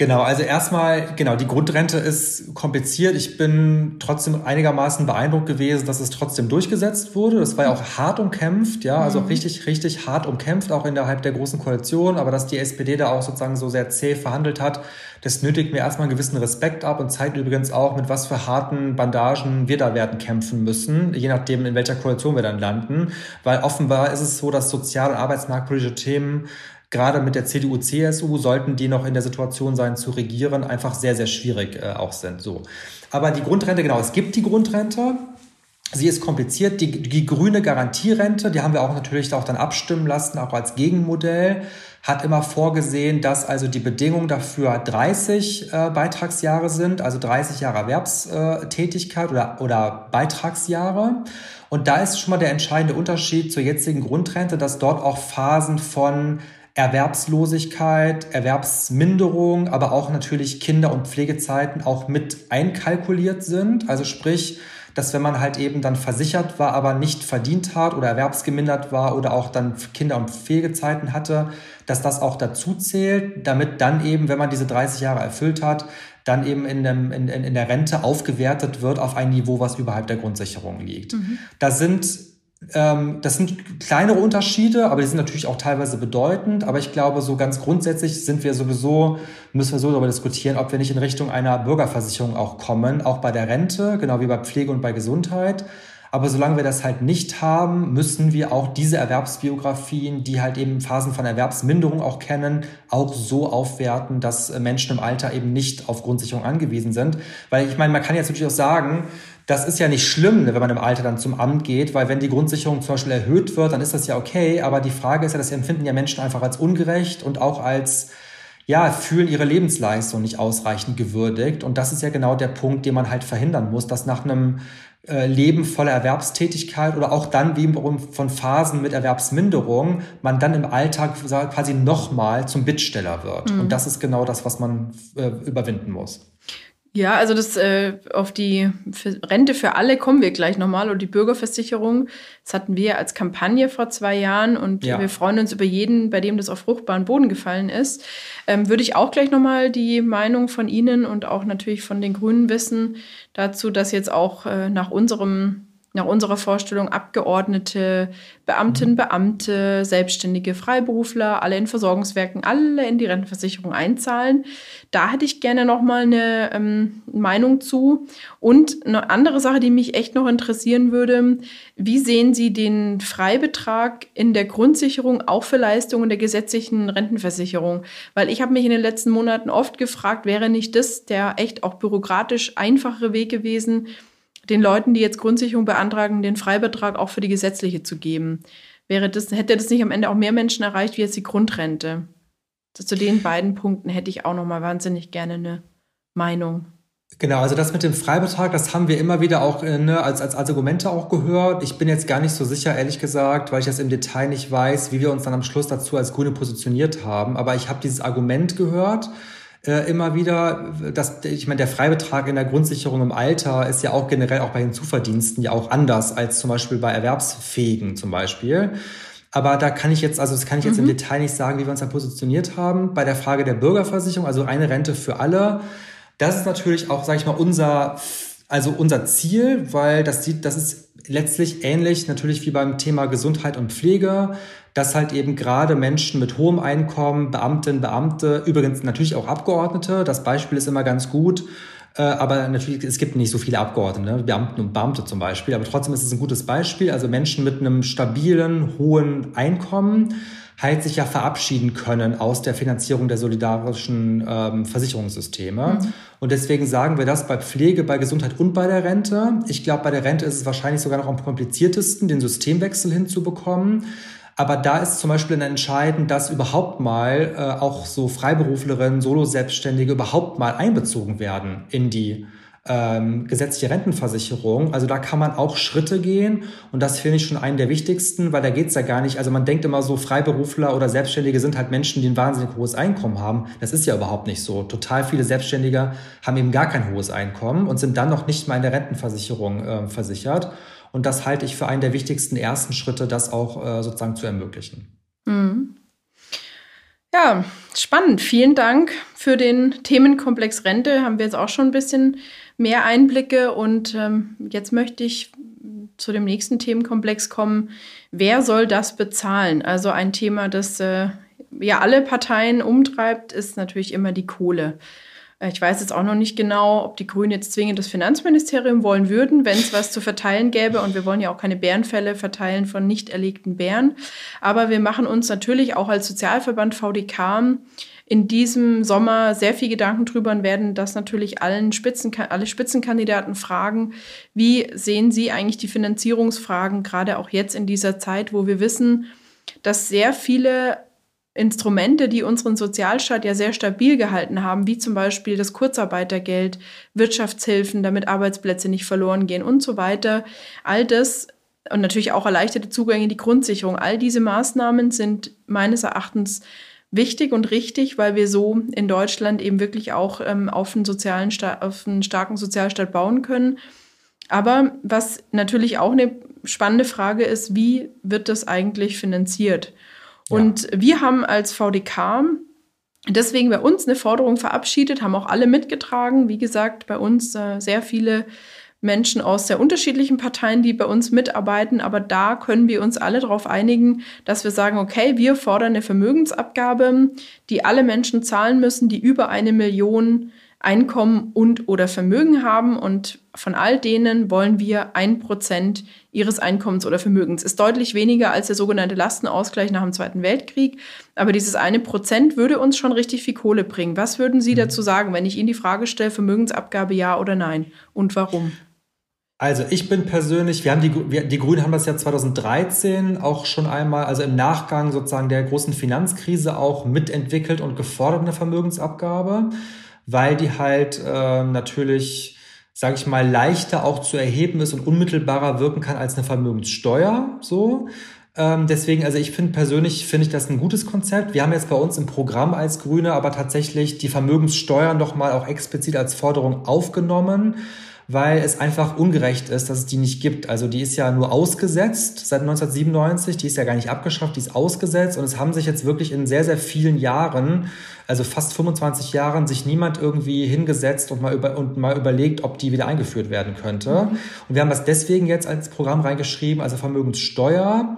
Genau, also erstmal, genau, die Grundrente ist kompliziert. Ich bin trotzdem einigermaßen beeindruckt gewesen, dass es trotzdem durchgesetzt wurde. Das war ja auch hart umkämpft, ja, also mhm. richtig, richtig hart umkämpft, auch innerhalb der Großen Koalition. Aber dass die SPD da auch sozusagen so sehr zäh verhandelt hat, das nötigt mir erstmal einen gewissen Respekt ab und zeigt übrigens auch, mit was für harten Bandagen wir da werden kämpfen müssen, je nachdem, in welcher Koalition wir dann landen. Weil offenbar ist es so, dass sozial- und arbeitsmarktpolitische Themen gerade mit der CDU, CSU sollten die noch in der Situation sein zu regieren, einfach sehr, sehr schwierig äh, auch sind. So. Aber die Grundrente, genau, es gibt die Grundrente. Sie ist kompliziert. Die, die grüne Garantierente, die haben wir auch natürlich auch dann abstimmen lassen, auch als Gegenmodell, hat immer vorgesehen, dass also die Bedingungen dafür 30 äh, Beitragsjahre sind, also 30 Jahre Erwerbstätigkeit oder, oder Beitragsjahre. Und da ist schon mal der entscheidende Unterschied zur jetzigen Grundrente, dass dort auch Phasen von Erwerbslosigkeit, Erwerbsminderung, aber auch natürlich Kinder- und Pflegezeiten auch mit einkalkuliert sind. Also sprich, dass wenn man halt eben dann versichert war, aber nicht verdient hat oder erwerbsgemindert war oder auch dann Kinder- und Pflegezeiten hatte, dass das auch dazu zählt, damit dann eben, wenn man diese 30 Jahre erfüllt hat, dann eben in, dem, in, in der Rente aufgewertet wird auf ein Niveau, was überhalb der Grundsicherung liegt. Mhm. Da sind das sind kleinere Unterschiede, aber die sind natürlich auch teilweise bedeutend. Aber ich glaube, so ganz grundsätzlich sind wir sowieso, müssen wir so darüber diskutieren, ob wir nicht in Richtung einer Bürgerversicherung auch kommen, auch bei der Rente, genau wie bei Pflege und bei Gesundheit. Aber solange wir das halt nicht haben, müssen wir auch diese Erwerbsbiografien, die halt eben Phasen von Erwerbsminderung auch kennen, auch so aufwerten, dass Menschen im Alter eben nicht auf Grundsicherung angewiesen sind. Weil ich meine, man kann jetzt natürlich auch sagen, das ist ja nicht schlimm, ne, wenn man im Alter dann zum Amt geht, weil wenn die Grundsicherung zum Beispiel erhöht wird, dann ist das ja okay. Aber die Frage ist ja, das empfinden ja Menschen einfach als ungerecht und auch als ja, fühlen ihre Lebensleistung nicht ausreichend gewürdigt. Und das ist ja genau der Punkt, den man halt verhindern muss, dass nach einem äh, Leben voller Erwerbstätigkeit oder auch dann wie von Phasen mit Erwerbsminderung man dann im Alltag quasi nochmal zum Bittsteller wird. Mhm. Und das ist genau das, was man äh, überwinden muss. Ja, also das äh, auf die Rente für alle kommen wir gleich nochmal und die Bürgerversicherung, das hatten wir als Kampagne vor zwei Jahren und ja. wir freuen uns über jeden, bei dem das auf fruchtbaren Boden gefallen ist. Ähm, würde ich auch gleich nochmal die Meinung von Ihnen und auch natürlich von den Grünen wissen dazu, dass jetzt auch äh, nach unserem nach unserer Vorstellung Abgeordnete, Beamtinnen, Beamte, Selbstständige, Freiberufler, alle in Versorgungswerken, alle in die Rentenversicherung einzahlen. Da hätte ich gerne noch mal eine ähm, Meinung zu. Und eine andere Sache, die mich echt noch interessieren würde, wie sehen Sie den Freibetrag in der Grundsicherung auch für Leistungen der gesetzlichen Rentenversicherung? Weil ich habe mich in den letzten Monaten oft gefragt, wäre nicht das der echt auch bürokratisch einfachere Weg gewesen, den Leuten, die jetzt Grundsicherung beantragen, den Freibetrag auch für die gesetzliche zu geben. Wäre das, hätte das nicht am Ende auch mehr Menschen erreicht wie jetzt die Grundrente? Das, zu den beiden Punkten hätte ich auch noch mal wahnsinnig gerne eine Meinung. Genau, also das mit dem Freibetrag, das haben wir immer wieder auch äh, ne, als, als, Argumente auch gehört. Ich bin jetzt gar nicht so sicher, ehrlich gesagt, weil ich das im Detail nicht weiß, wie wir uns dann am Schluss dazu als Grüne positioniert haben. Aber ich habe dieses Argument gehört äh, immer wieder, dass ich meine, der Freibetrag in der Grundsicherung im Alter ist ja auch generell auch bei den Zuverdiensten ja auch anders als zum Beispiel bei Erwerbsfähigen zum Beispiel. Aber da kann ich jetzt, also das kann ich jetzt mhm. im Detail nicht sagen, wie wir uns da positioniert haben. Bei der Frage der Bürgerversicherung, also eine Rente für alle, das ist natürlich auch, sage ich mal, unser, also unser Ziel, weil das sieht, das ist letztlich ähnlich natürlich wie beim Thema Gesundheit und Pflege dass halt eben gerade Menschen mit hohem Einkommen, Beamtinnen, Beamte, übrigens natürlich auch Abgeordnete, das Beispiel ist immer ganz gut, äh, aber natürlich, es gibt nicht so viele Abgeordnete, ne? Beamten und Beamte zum Beispiel, aber trotzdem ist es ein gutes Beispiel. Also Menschen mit einem stabilen, hohen Einkommen halt sich ja verabschieden können aus der Finanzierung der solidarischen ähm, Versicherungssysteme. Mhm. Und deswegen sagen wir das bei Pflege, bei Gesundheit und bei der Rente. Ich glaube, bei der Rente ist es wahrscheinlich sogar noch am kompliziertesten, den Systemwechsel hinzubekommen. Aber da ist zum Beispiel entscheidend, dass überhaupt mal äh, auch so Freiberuflerinnen, Solo-Selbstständige überhaupt mal einbezogen werden in die ähm, gesetzliche Rentenversicherung. Also da kann man auch Schritte gehen und das finde ich schon einen der wichtigsten, weil da geht es ja gar nicht. Also man denkt immer so, Freiberufler oder Selbstständige sind halt Menschen, die ein wahnsinnig hohes Einkommen haben. Das ist ja überhaupt nicht so. Total viele Selbstständige haben eben gar kein hohes Einkommen und sind dann noch nicht mal in der Rentenversicherung äh, versichert. Und das halte ich für einen der wichtigsten ersten Schritte, das auch äh, sozusagen zu ermöglichen. Mhm. Ja, spannend. Vielen Dank für den Themenkomplex Rente. Haben wir jetzt auch schon ein bisschen mehr Einblicke. Und ähm, jetzt möchte ich zu dem nächsten Themenkomplex kommen. Wer soll das bezahlen? Also ein Thema, das äh, ja alle Parteien umtreibt, ist natürlich immer die Kohle. Ich weiß jetzt auch noch nicht genau, ob die Grünen jetzt zwingend das Finanzministerium wollen würden, wenn es was zu verteilen gäbe. Und wir wollen ja auch keine Bärenfälle verteilen von nicht erlegten Bären. Aber wir machen uns natürlich auch als Sozialverband VDK in diesem Sommer sehr viel Gedanken drüber und werden das natürlich allen Spitzen, alle Spitzenkandidaten fragen. Wie sehen Sie eigentlich die Finanzierungsfragen, gerade auch jetzt in dieser Zeit, wo wir wissen, dass sehr viele Instrumente, die unseren Sozialstaat ja sehr stabil gehalten haben, wie zum Beispiel das Kurzarbeitergeld, Wirtschaftshilfen, damit Arbeitsplätze nicht verloren gehen und so weiter. All das und natürlich auch erleichterte Zugänge in die Grundsicherung. All diese Maßnahmen sind meines Erachtens wichtig und richtig, weil wir so in Deutschland eben wirklich auch ähm, auf, einen sozialen auf einen starken Sozialstaat bauen können. Aber was natürlich auch eine spannende Frage ist, wie wird das eigentlich finanziert? Ja. Und wir haben als VDK deswegen bei uns eine Forderung verabschiedet, haben auch alle mitgetragen. Wie gesagt, bei uns äh, sehr viele Menschen aus sehr unterschiedlichen Parteien, die bei uns mitarbeiten, aber da können wir uns alle darauf einigen, dass wir sagen, okay, wir fordern eine Vermögensabgabe, die alle Menschen zahlen müssen, die über eine Million Einkommen und oder Vermögen haben und von all denen wollen wir ein Prozent ihres Einkommens oder Vermögens. Ist deutlich weniger als der sogenannte Lastenausgleich nach dem Zweiten Weltkrieg. Aber dieses eine Prozent würde uns schon richtig viel Kohle bringen. Was würden Sie mhm. dazu sagen, wenn ich Ihnen die Frage stelle, Vermögensabgabe ja oder nein? Und warum? Also ich bin persönlich, wir haben die, wir, die Grünen haben das ja 2013 auch schon einmal, also im Nachgang sozusagen der großen Finanzkrise auch mitentwickelt und gefordert eine Vermögensabgabe, weil die halt äh, natürlich, sage ich mal, leichter auch zu erheben ist und unmittelbarer wirken kann als eine Vermögenssteuer. So. Ähm, deswegen, also ich finde persönlich, finde ich das ein gutes Konzept. Wir haben jetzt bei uns im Programm als Grüne aber tatsächlich die Vermögenssteuer nochmal auch explizit als Forderung aufgenommen weil es einfach ungerecht ist, dass es die nicht gibt. Also die ist ja nur ausgesetzt seit 1997, die ist ja gar nicht abgeschafft, die ist ausgesetzt und es haben sich jetzt wirklich in sehr, sehr vielen Jahren, also fast 25 Jahren, sich niemand irgendwie hingesetzt und mal, über, und mal überlegt, ob die wieder eingeführt werden könnte. Mhm. Und wir haben das deswegen jetzt als Programm reingeschrieben, also Vermögenssteuer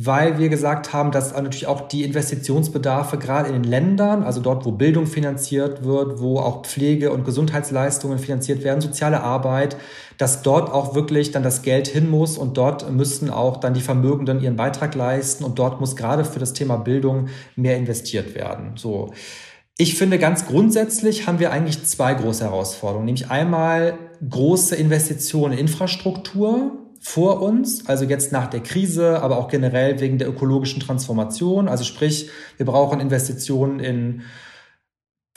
weil wir gesagt haben, dass natürlich auch die Investitionsbedarfe gerade in den Ländern, also dort, wo Bildung finanziert wird, wo auch Pflege- und Gesundheitsleistungen finanziert werden, soziale Arbeit, dass dort auch wirklich dann das Geld hin muss und dort müssen auch dann die Vermögenden ihren Beitrag leisten und dort muss gerade für das Thema Bildung mehr investiert werden. So. Ich finde, ganz grundsätzlich haben wir eigentlich zwei große Herausforderungen, nämlich einmal große Investitionen in Infrastruktur, vor uns, also jetzt nach der Krise, aber auch generell wegen der ökologischen Transformation. Also sprich, wir brauchen Investitionen in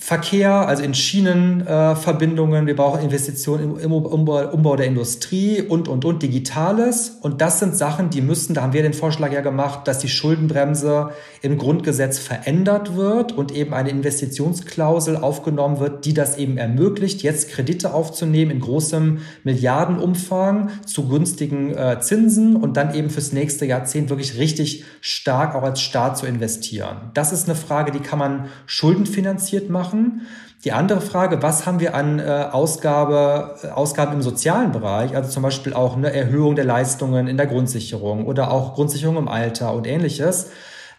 Verkehr, also in Schienenverbindungen, äh, wir brauchen Investitionen im, Umbau, Umbau, der Industrie und, und, und, Digitales. Und das sind Sachen, die müssen, da haben wir den Vorschlag ja gemacht, dass die Schuldenbremse im Grundgesetz verändert wird und eben eine Investitionsklausel aufgenommen wird, die das eben ermöglicht, jetzt Kredite aufzunehmen in großem Milliardenumfang zu günstigen äh, Zinsen und dann eben fürs nächste Jahrzehnt wirklich richtig stark auch als Staat zu investieren. Das ist eine Frage, die kann man schuldenfinanziert machen machen. Die andere Frage, was haben wir an äh, Ausgabe, äh, Ausgaben im sozialen Bereich, also zum Beispiel auch eine Erhöhung der Leistungen in der Grundsicherung oder auch Grundsicherung im Alter und ähnliches.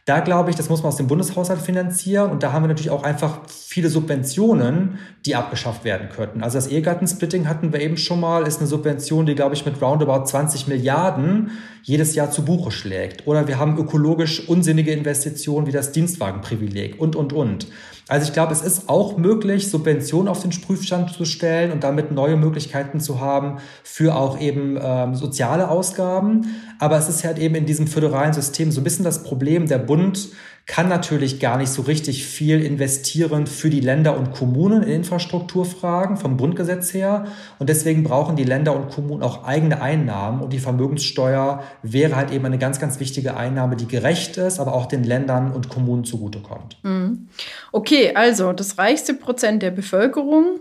Da glaube ich, das muss man aus dem Bundeshaushalt finanzieren und da haben wir natürlich auch einfach viele Subventionen, die abgeschafft werden könnten. Also das Ehegattensplitting hatten wir eben schon mal, ist eine Subvention, die glaube ich mit roundabout 20 Milliarden jedes Jahr zu Buche schlägt. Oder wir haben ökologisch unsinnige Investitionen wie das Dienstwagenprivileg und, und, und. Also ich glaube, es ist auch möglich, Subventionen auf den Prüfstand zu stellen und damit neue Möglichkeiten zu haben für auch eben ähm, soziale Ausgaben. Aber es ist halt eben in diesem föderalen System so ein bisschen das Problem, der Bund kann natürlich gar nicht so richtig viel investieren für die Länder und Kommunen in Infrastrukturfragen vom Grundgesetz her. Und deswegen brauchen die Länder und Kommunen auch eigene Einnahmen. Und die Vermögenssteuer wäre halt eben eine ganz, ganz wichtige Einnahme, die gerecht ist, aber auch den Ländern und Kommunen zugutekommt. Mhm. Okay, also das reichste Prozent der Bevölkerung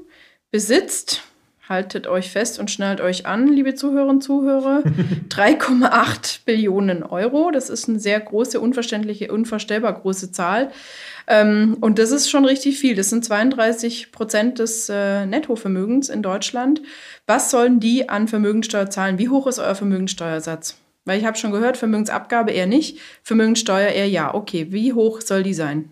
besitzt haltet euch fest und schnallt euch an, liebe Zuhörerinnen und Zuhörer. <laughs> 3,8 Billionen Euro. Das ist eine sehr große, unverständliche, unvorstellbar große Zahl. Ähm, und das ist schon richtig viel. Das sind 32 Prozent des äh, Nettovermögens in Deutschland. Was sollen die an Vermögensteuer zahlen? Wie hoch ist euer Vermögensteuersatz? Weil ich habe schon gehört, Vermögensabgabe eher nicht, Vermögensteuer eher ja. Okay, wie hoch soll die sein?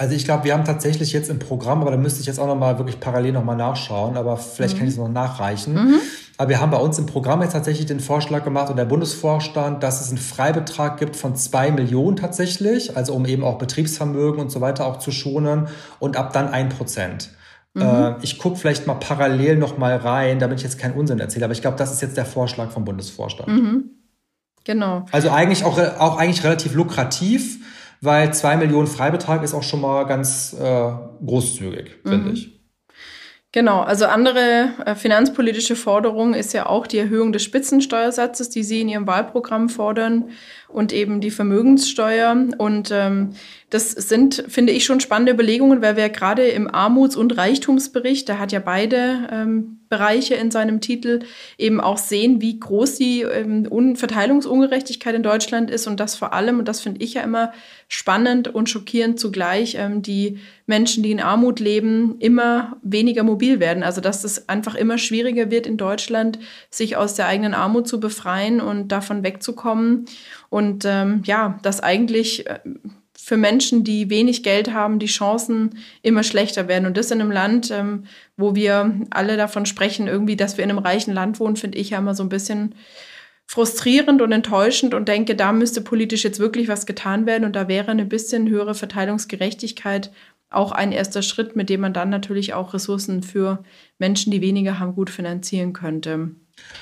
Also ich glaube, wir haben tatsächlich jetzt im Programm, aber da müsste ich jetzt auch nochmal wirklich parallel nochmal nachschauen, aber vielleicht mhm. kann ich es noch nachreichen. Mhm. Aber wir haben bei uns im Programm jetzt tatsächlich den Vorschlag gemacht und der Bundesvorstand, dass es einen Freibetrag gibt von zwei Millionen tatsächlich, also um eben auch Betriebsvermögen und so weiter auch zu schonen und ab dann ein Prozent. Mhm. Äh, ich gucke vielleicht mal parallel nochmal rein, damit ich jetzt keinen Unsinn erzähle, aber ich glaube, das ist jetzt der Vorschlag vom Bundesvorstand. Mhm. Genau. Also eigentlich auch, auch eigentlich relativ lukrativ weil zwei Millionen Freibetrag ist auch schon mal ganz äh, großzügig, finde mhm. ich. Genau, also andere äh, finanzpolitische Forderung ist ja auch die Erhöhung des Spitzensteuersatzes, die Sie in Ihrem Wahlprogramm fordern und eben die Vermögenssteuer. Und ähm, das sind, finde ich, schon spannende Überlegungen, weil wir gerade im Armuts- und Reichtumsbericht, der hat ja beide ähm, Bereiche in seinem Titel, eben auch sehen, wie groß die ähm, Verteilungsungerechtigkeit in Deutschland ist und das vor allem, und das finde ich ja immer spannend und schockierend zugleich, ähm, die Menschen, die in Armut leben, immer weniger mobil werden. Also dass es einfach immer schwieriger wird in Deutschland, sich aus der eigenen Armut zu befreien und davon wegzukommen. Und ähm, ja, dass eigentlich äh, für Menschen, die wenig Geld haben, die Chancen immer schlechter werden. Und das in einem Land, ähm, wo wir alle davon sprechen, irgendwie, dass wir in einem reichen Land wohnen, finde ich ja immer so ein bisschen frustrierend und enttäuschend und denke, da müsste politisch jetzt wirklich was getan werden und da wäre eine bisschen höhere Verteilungsgerechtigkeit auch ein erster Schritt, mit dem man dann natürlich auch Ressourcen für Menschen, die weniger haben, gut finanzieren könnte.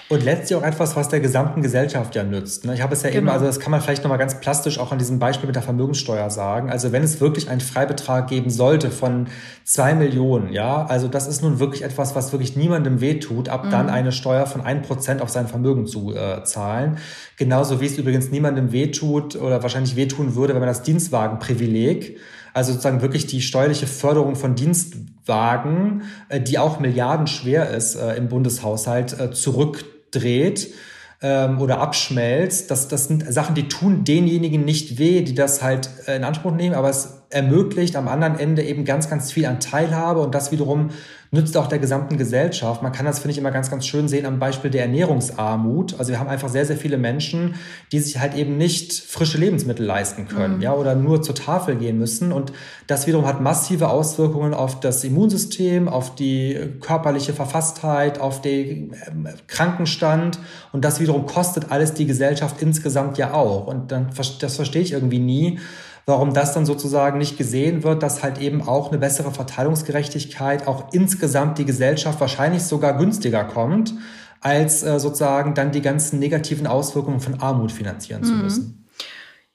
Und letztlich auch etwas, was der gesamten Gesellschaft ja nützt. Ne? Ich habe es ja genau. eben, also das kann man vielleicht nochmal ganz plastisch auch an diesem Beispiel mit der Vermögenssteuer sagen. Also wenn es wirklich einen Freibetrag geben sollte von zwei Millionen, ja, also das ist nun wirklich etwas, was wirklich niemandem wehtut, ab mhm. dann eine Steuer von ein Prozent auf sein Vermögen zu äh, zahlen. Genauso wie es übrigens niemandem wehtut oder wahrscheinlich wehtun würde, wenn man das Dienstwagenprivileg also sozusagen wirklich die steuerliche Förderung von Dienstwagen, äh, die auch milliardenschwer ist äh, im Bundeshaushalt, äh, zurückdreht ähm, oder abschmelzt. Das, das sind Sachen, die tun denjenigen nicht weh, die das halt in Anspruch nehmen, aber es ermöglicht am anderen Ende eben ganz, ganz viel an Teilhabe und das wiederum nützt auch der gesamten Gesellschaft. Man kann das, finde ich, immer ganz, ganz schön sehen am Beispiel der Ernährungsarmut. Also wir haben einfach sehr, sehr viele Menschen, die sich halt eben nicht frische Lebensmittel leisten können, mhm. ja, oder nur zur Tafel gehen müssen. Und das wiederum hat massive Auswirkungen auf das Immunsystem, auf die körperliche Verfasstheit, auf den ähm, Krankenstand. Und das wiederum kostet alles die Gesellschaft insgesamt ja auch. Und dann, das verstehe ich irgendwie nie warum das dann sozusagen nicht gesehen wird, dass halt eben auch eine bessere Verteilungsgerechtigkeit auch insgesamt die Gesellschaft wahrscheinlich sogar günstiger kommt, als äh, sozusagen dann die ganzen negativen Auswirkungen von Armut finanzieren mhm. zu müssen.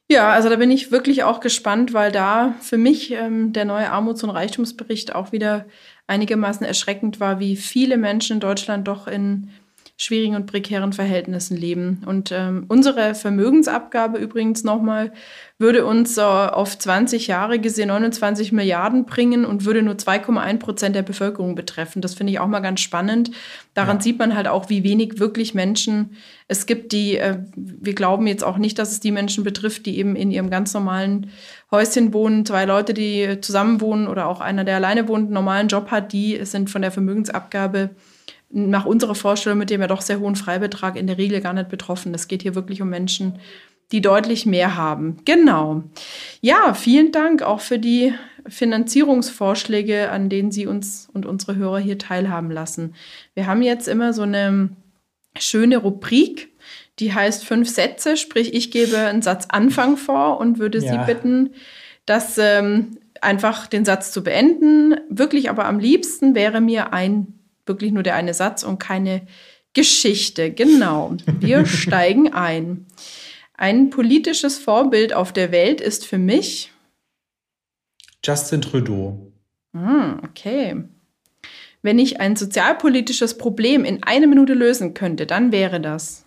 Ja, also da bin ich wirklich auch gespannt, weil da für mich ähm, der neue Armuts- und Reichtumsbericht auch wieder einigermaßen erschreckend war, wie viele Menschen in Deutschland doch in schwierigen und prekären Verhältnissen leben. Und ähm, unsere Vermögensabgabe übrigens nochmal würde uns äh, auf 20 Jahre gesehen 29 Milliarden bringen und würde nur 2,1 Prozent der Bevölkerung betreffen. Das finde ich auch mal ganz spannend. Daran ja. sieht man halt auch, wie wenig wirklich Menschen es gibt, die, äh, wir glauben jetzt auch nicht, dass es die Menschen betrifft, die eben in ihrem ganz normalen Häuschen wohnen, zwei Leute, die zusammen wohnen oder auch einer, der alleine wohnt, einen normalen Job hat, die sind von der Vermögensabgabe nach unserer Vorstellung mit dem ja doch sehr hohen Freibetrag in der Regel gar nicht betroffen. Es geht hier wirklich um Menschen, die deutlich mehr haben. Genau. Ja, vielen Dank auch für die Finanzierungsvorschläge, an denen Sie uns und unsere Hörer hier teilhaben lassen. Wir haben jetzt immer so eine schöne Rubrik, die heißt fünf Sätze, sprich ich gebe einen Satz Anfang vor und würde ja. Sie bitten, das ähm, einfach den Satz zu beenden. Wirklich aber am liebsten wäre mir ein wirklich nur der eine Satz und keine Geschichte. Genau. Wir <laughs> steigen ein. Ein politisches Vorbild auf der Welt ist für mich Justin Trudeau. Hm, okay. Wenn ich ein sozialpolitisches Problem in einer Minute lösen könnte, dann wäre das.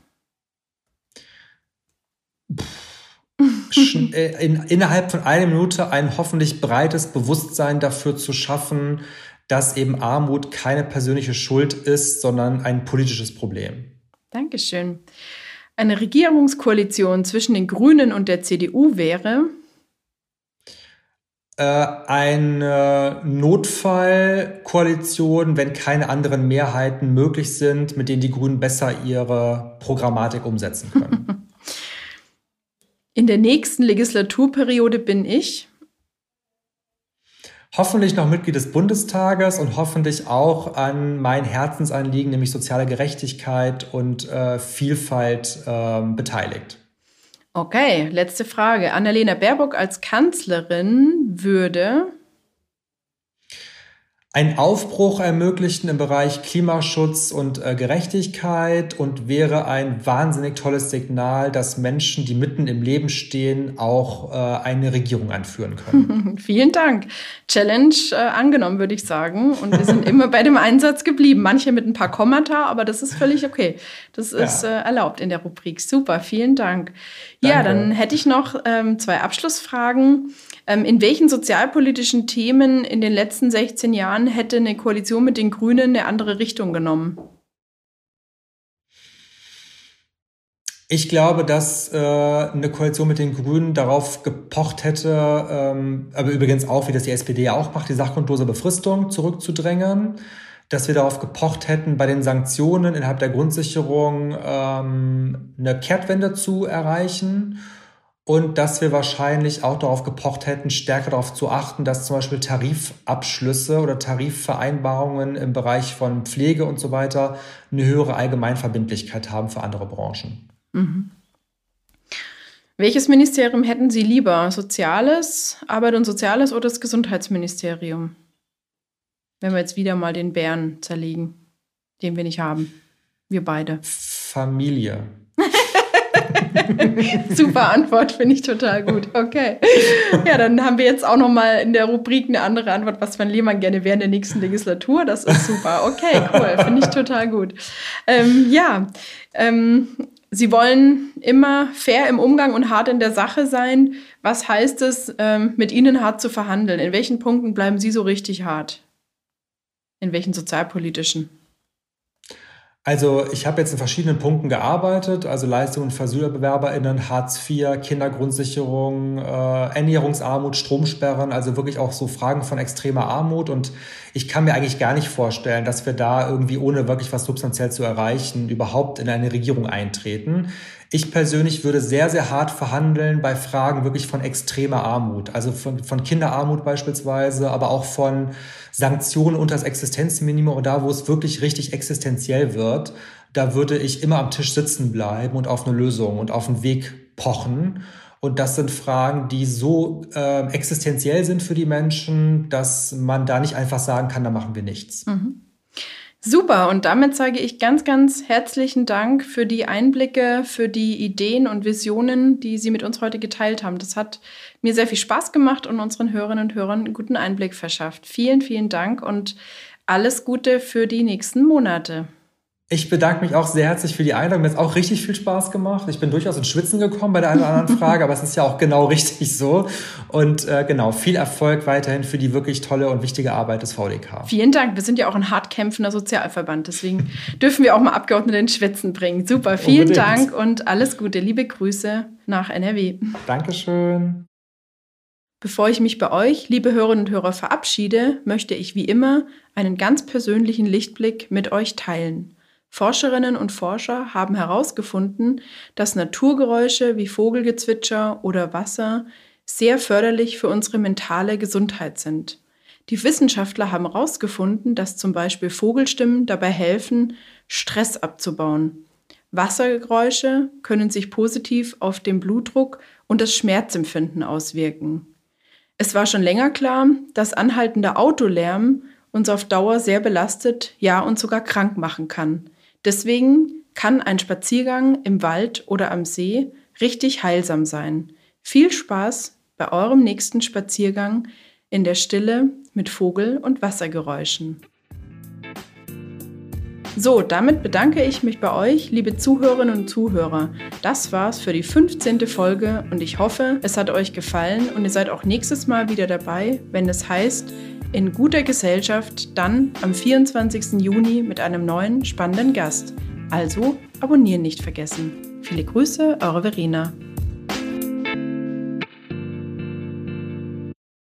Äh, in, innerhalb von einer Minute ein hoffentlich breites Bewusstsein dafür zu schaffen, dass eben Armut keine persönliche Schuld ist, sondern ein politisches Problem. Dankeschön. Eine Regierungskoalition zwischen den Grünen und der CDU wäre? Äh, eine Notfallkoalition, wenn keine anderen Mehrheiten möglich sind, mit denen die Grünen besser ihre Programmatik umsetzen können. <laughs> In der nächsten Legislaturperiode bin ich hoffentlich noch Mitglied des Bundestages und hoffentlich auch an mein Herzensanliegen, nämlich soziale Gerechtigkeit und äh, Vielfalt äh, beteiligt. Okay, letzte Frage. Annalena Baerbock als Kanzlerin würde einen Aufbruch ermöglichen im Bereich Klimaschutz und äh, Gerechtigkeit und wäre ein wahnsinnig tolles Signal, dass Menschen, die mitten im Leben stehen, auch äh, eine Regierung anführen können. <laughs> Vielen Dank. Challenge äh, angenommen, würde ich sagen. Und wir sind immer bei dem Einsatz geblieben. Manche mit ein paar Kommata, aber das ist völlig okay. Das ist ja. Äh, erlaubt in der Rubrik. Super, vielen Dank. Danke. Ja, dann hätte ich noch ähm, zwei Abschlussfragen. Ähm, in welchen sozialpolitischen Themen in den letzten 16 Jahren hätte eine Koalition mit den Grünen eine andere Richtung genommen? Ich glaube, dass äh, eine Koalition mit den Grünen darauf gepocht hätte, ähm, aber übrigens auch, wie das die SPD auch macht, die sachgrundlose Befristung zurückzudrängen, dass wir darauf gepocht hätten, bei den Sanktionen innerhalb der Grundsicherung ähm, eine Kehrtwende zu erreichen und dass wir wahrscheinlich auch darauf gepocht hätten, stärker darauf zu achten, dass zum Beispiel Tarifabschlüsse oder Tarifvereinbarungen im Bereich von Pflege und so weiter eine höhere Allgemeinverbindlichkeit haben für andere Branchen. Mhm. Welches Ministerium hätten Sie lieber? Soziales, Arbeit und Soziales oder das Gesundheitsministerium? Wenn wir jetzt wieder mal den Bären zerlegen, den wir nicht haben. Wir beide. Familie. <laughs> <laughs> Super Antwort, finde ich total gut. Okay. Ja, dann haben wir jetzt auch noch mal in der Rubrik eine andere Antwort, was Van Lehmann gerne während der nächsten Legislatur. Das ist super. Okay, cool. Finde ich total gut. Ähm, ja, ähm, Sie wollen immer fair im Umgang und hart in der Sache sein. Was heißt es, ähm, mit Ihnen hart zu verhandeln? In welchen Punkten bleiben Sie so richtig hart? In welchen sozialpolitischen? Also ich habe jetzt in verschiedenen Punkten gearbeitet, also Leistungen für AsylbewerberInnen, Hartz IV, Kindergrundsicherung, äh, Ernährungsarmut, Stromsperren, also wirklich auch so Fragen von extremer Armut. Und ich kann mir eigentlich gar nicht vorstellen, dass wir da irgendwie ohne wirklich was substanziell zu erreichen überhaupt in eine Regierung eintreten. Ich persönlich würde sehr, sehr hart verhandeln bei Fragen wirklich von extremer Armut, also von, von Kinderarmut beispielsweise, aber auch von Sanktionen unter das Existenzminimum und da, wo es wirklich richtig existenziell wird, da würde ich immer am Tisch sitzen bleiben und auf eine Lösung und auf einen Weg pochen. Und das sind Fragen, die so äh, existenziell sind für die Menschen, dass man da nicht einfach sagen kann, da machen wir nichts. Mhm. Super, und damit sage ich ganz, ganz herzlichen Dank für die Einblicke, für die Ideen und Visionen, die Sie mit uns heute geteilt haben. Das hat mir sehr viel Spaß gemacht und unseren Hörerinnen und Hörern einen guten Einblick verschafft. Vielen, vielen Dank und alles Gute für die nächsten Monate. Ich bedanke mich auch sehr herzlich für die Einladung. Mir hat auch richtig viel Spaß gemacht. Ich bin durchaus ins Schwitzen gekommen bei der einen oder anderen <laughs> Frage, aber es ist ja auch genau richtig so. Und äh, genau, viel Erfolg weiterhin für die wirklich tolle und wichtige Arbeit des VDK. Vielen Dank. Wir sind ja auch ein hart kämpfender Sozialverband, deswegen <laughs> dürfen wir auch mal Abgeordnete ins Schwitzen bringen. Super, vielen Unbedingt. Dank und alles Gute. Liebe Grüße nach NRW. Dankeschön. Bevor ich mich bei euch, liebe Hörerinnen und Hörer, verabschiede, möchte ich wie immer einen ganz persönlichen Lichtblick mit euch teilen. Forscherinnen und Forscher haben herausgefunden, dass Naturgeräusche wie Vogelgezwitscher oder Wasser sehr förderlich für unsere mentale Gesundheit sind. Die Wissenschaftler haben herausgefunden, dass zum Beispiel Vogelstimmen dabei helfen, Stress abzubauen. Wassergeräusche können sich positiv auf den Blutdruck und das Schmerzempfinden auswirken. Es war schon länger klar, dass anhaltender Autolärm uns auf Dauer sehr belastet, ja und sogar krank machen kann. Deswegen kann ein Spaziergang im Wald oder am See richtig heilsam sein. Viel Spaß bei eurem nächsten Spaziergang in der Stille mit Vogel- und Wassergeräuschen. So, damit bedanke ich mich bei euch, liebe Zuhörerinnen und Zuhörer. Das war's für die 15. Folge und ich hoffe, es hat euch gefallen und ihr seid auch nächstes Mal wieder dabei, wenn es heißt, in guter Gesellschaft dann am 24. Juni mit einem neuen spannenden Gast. Also abonnieren nicht vergessen. Viele Grüße, eure Verena.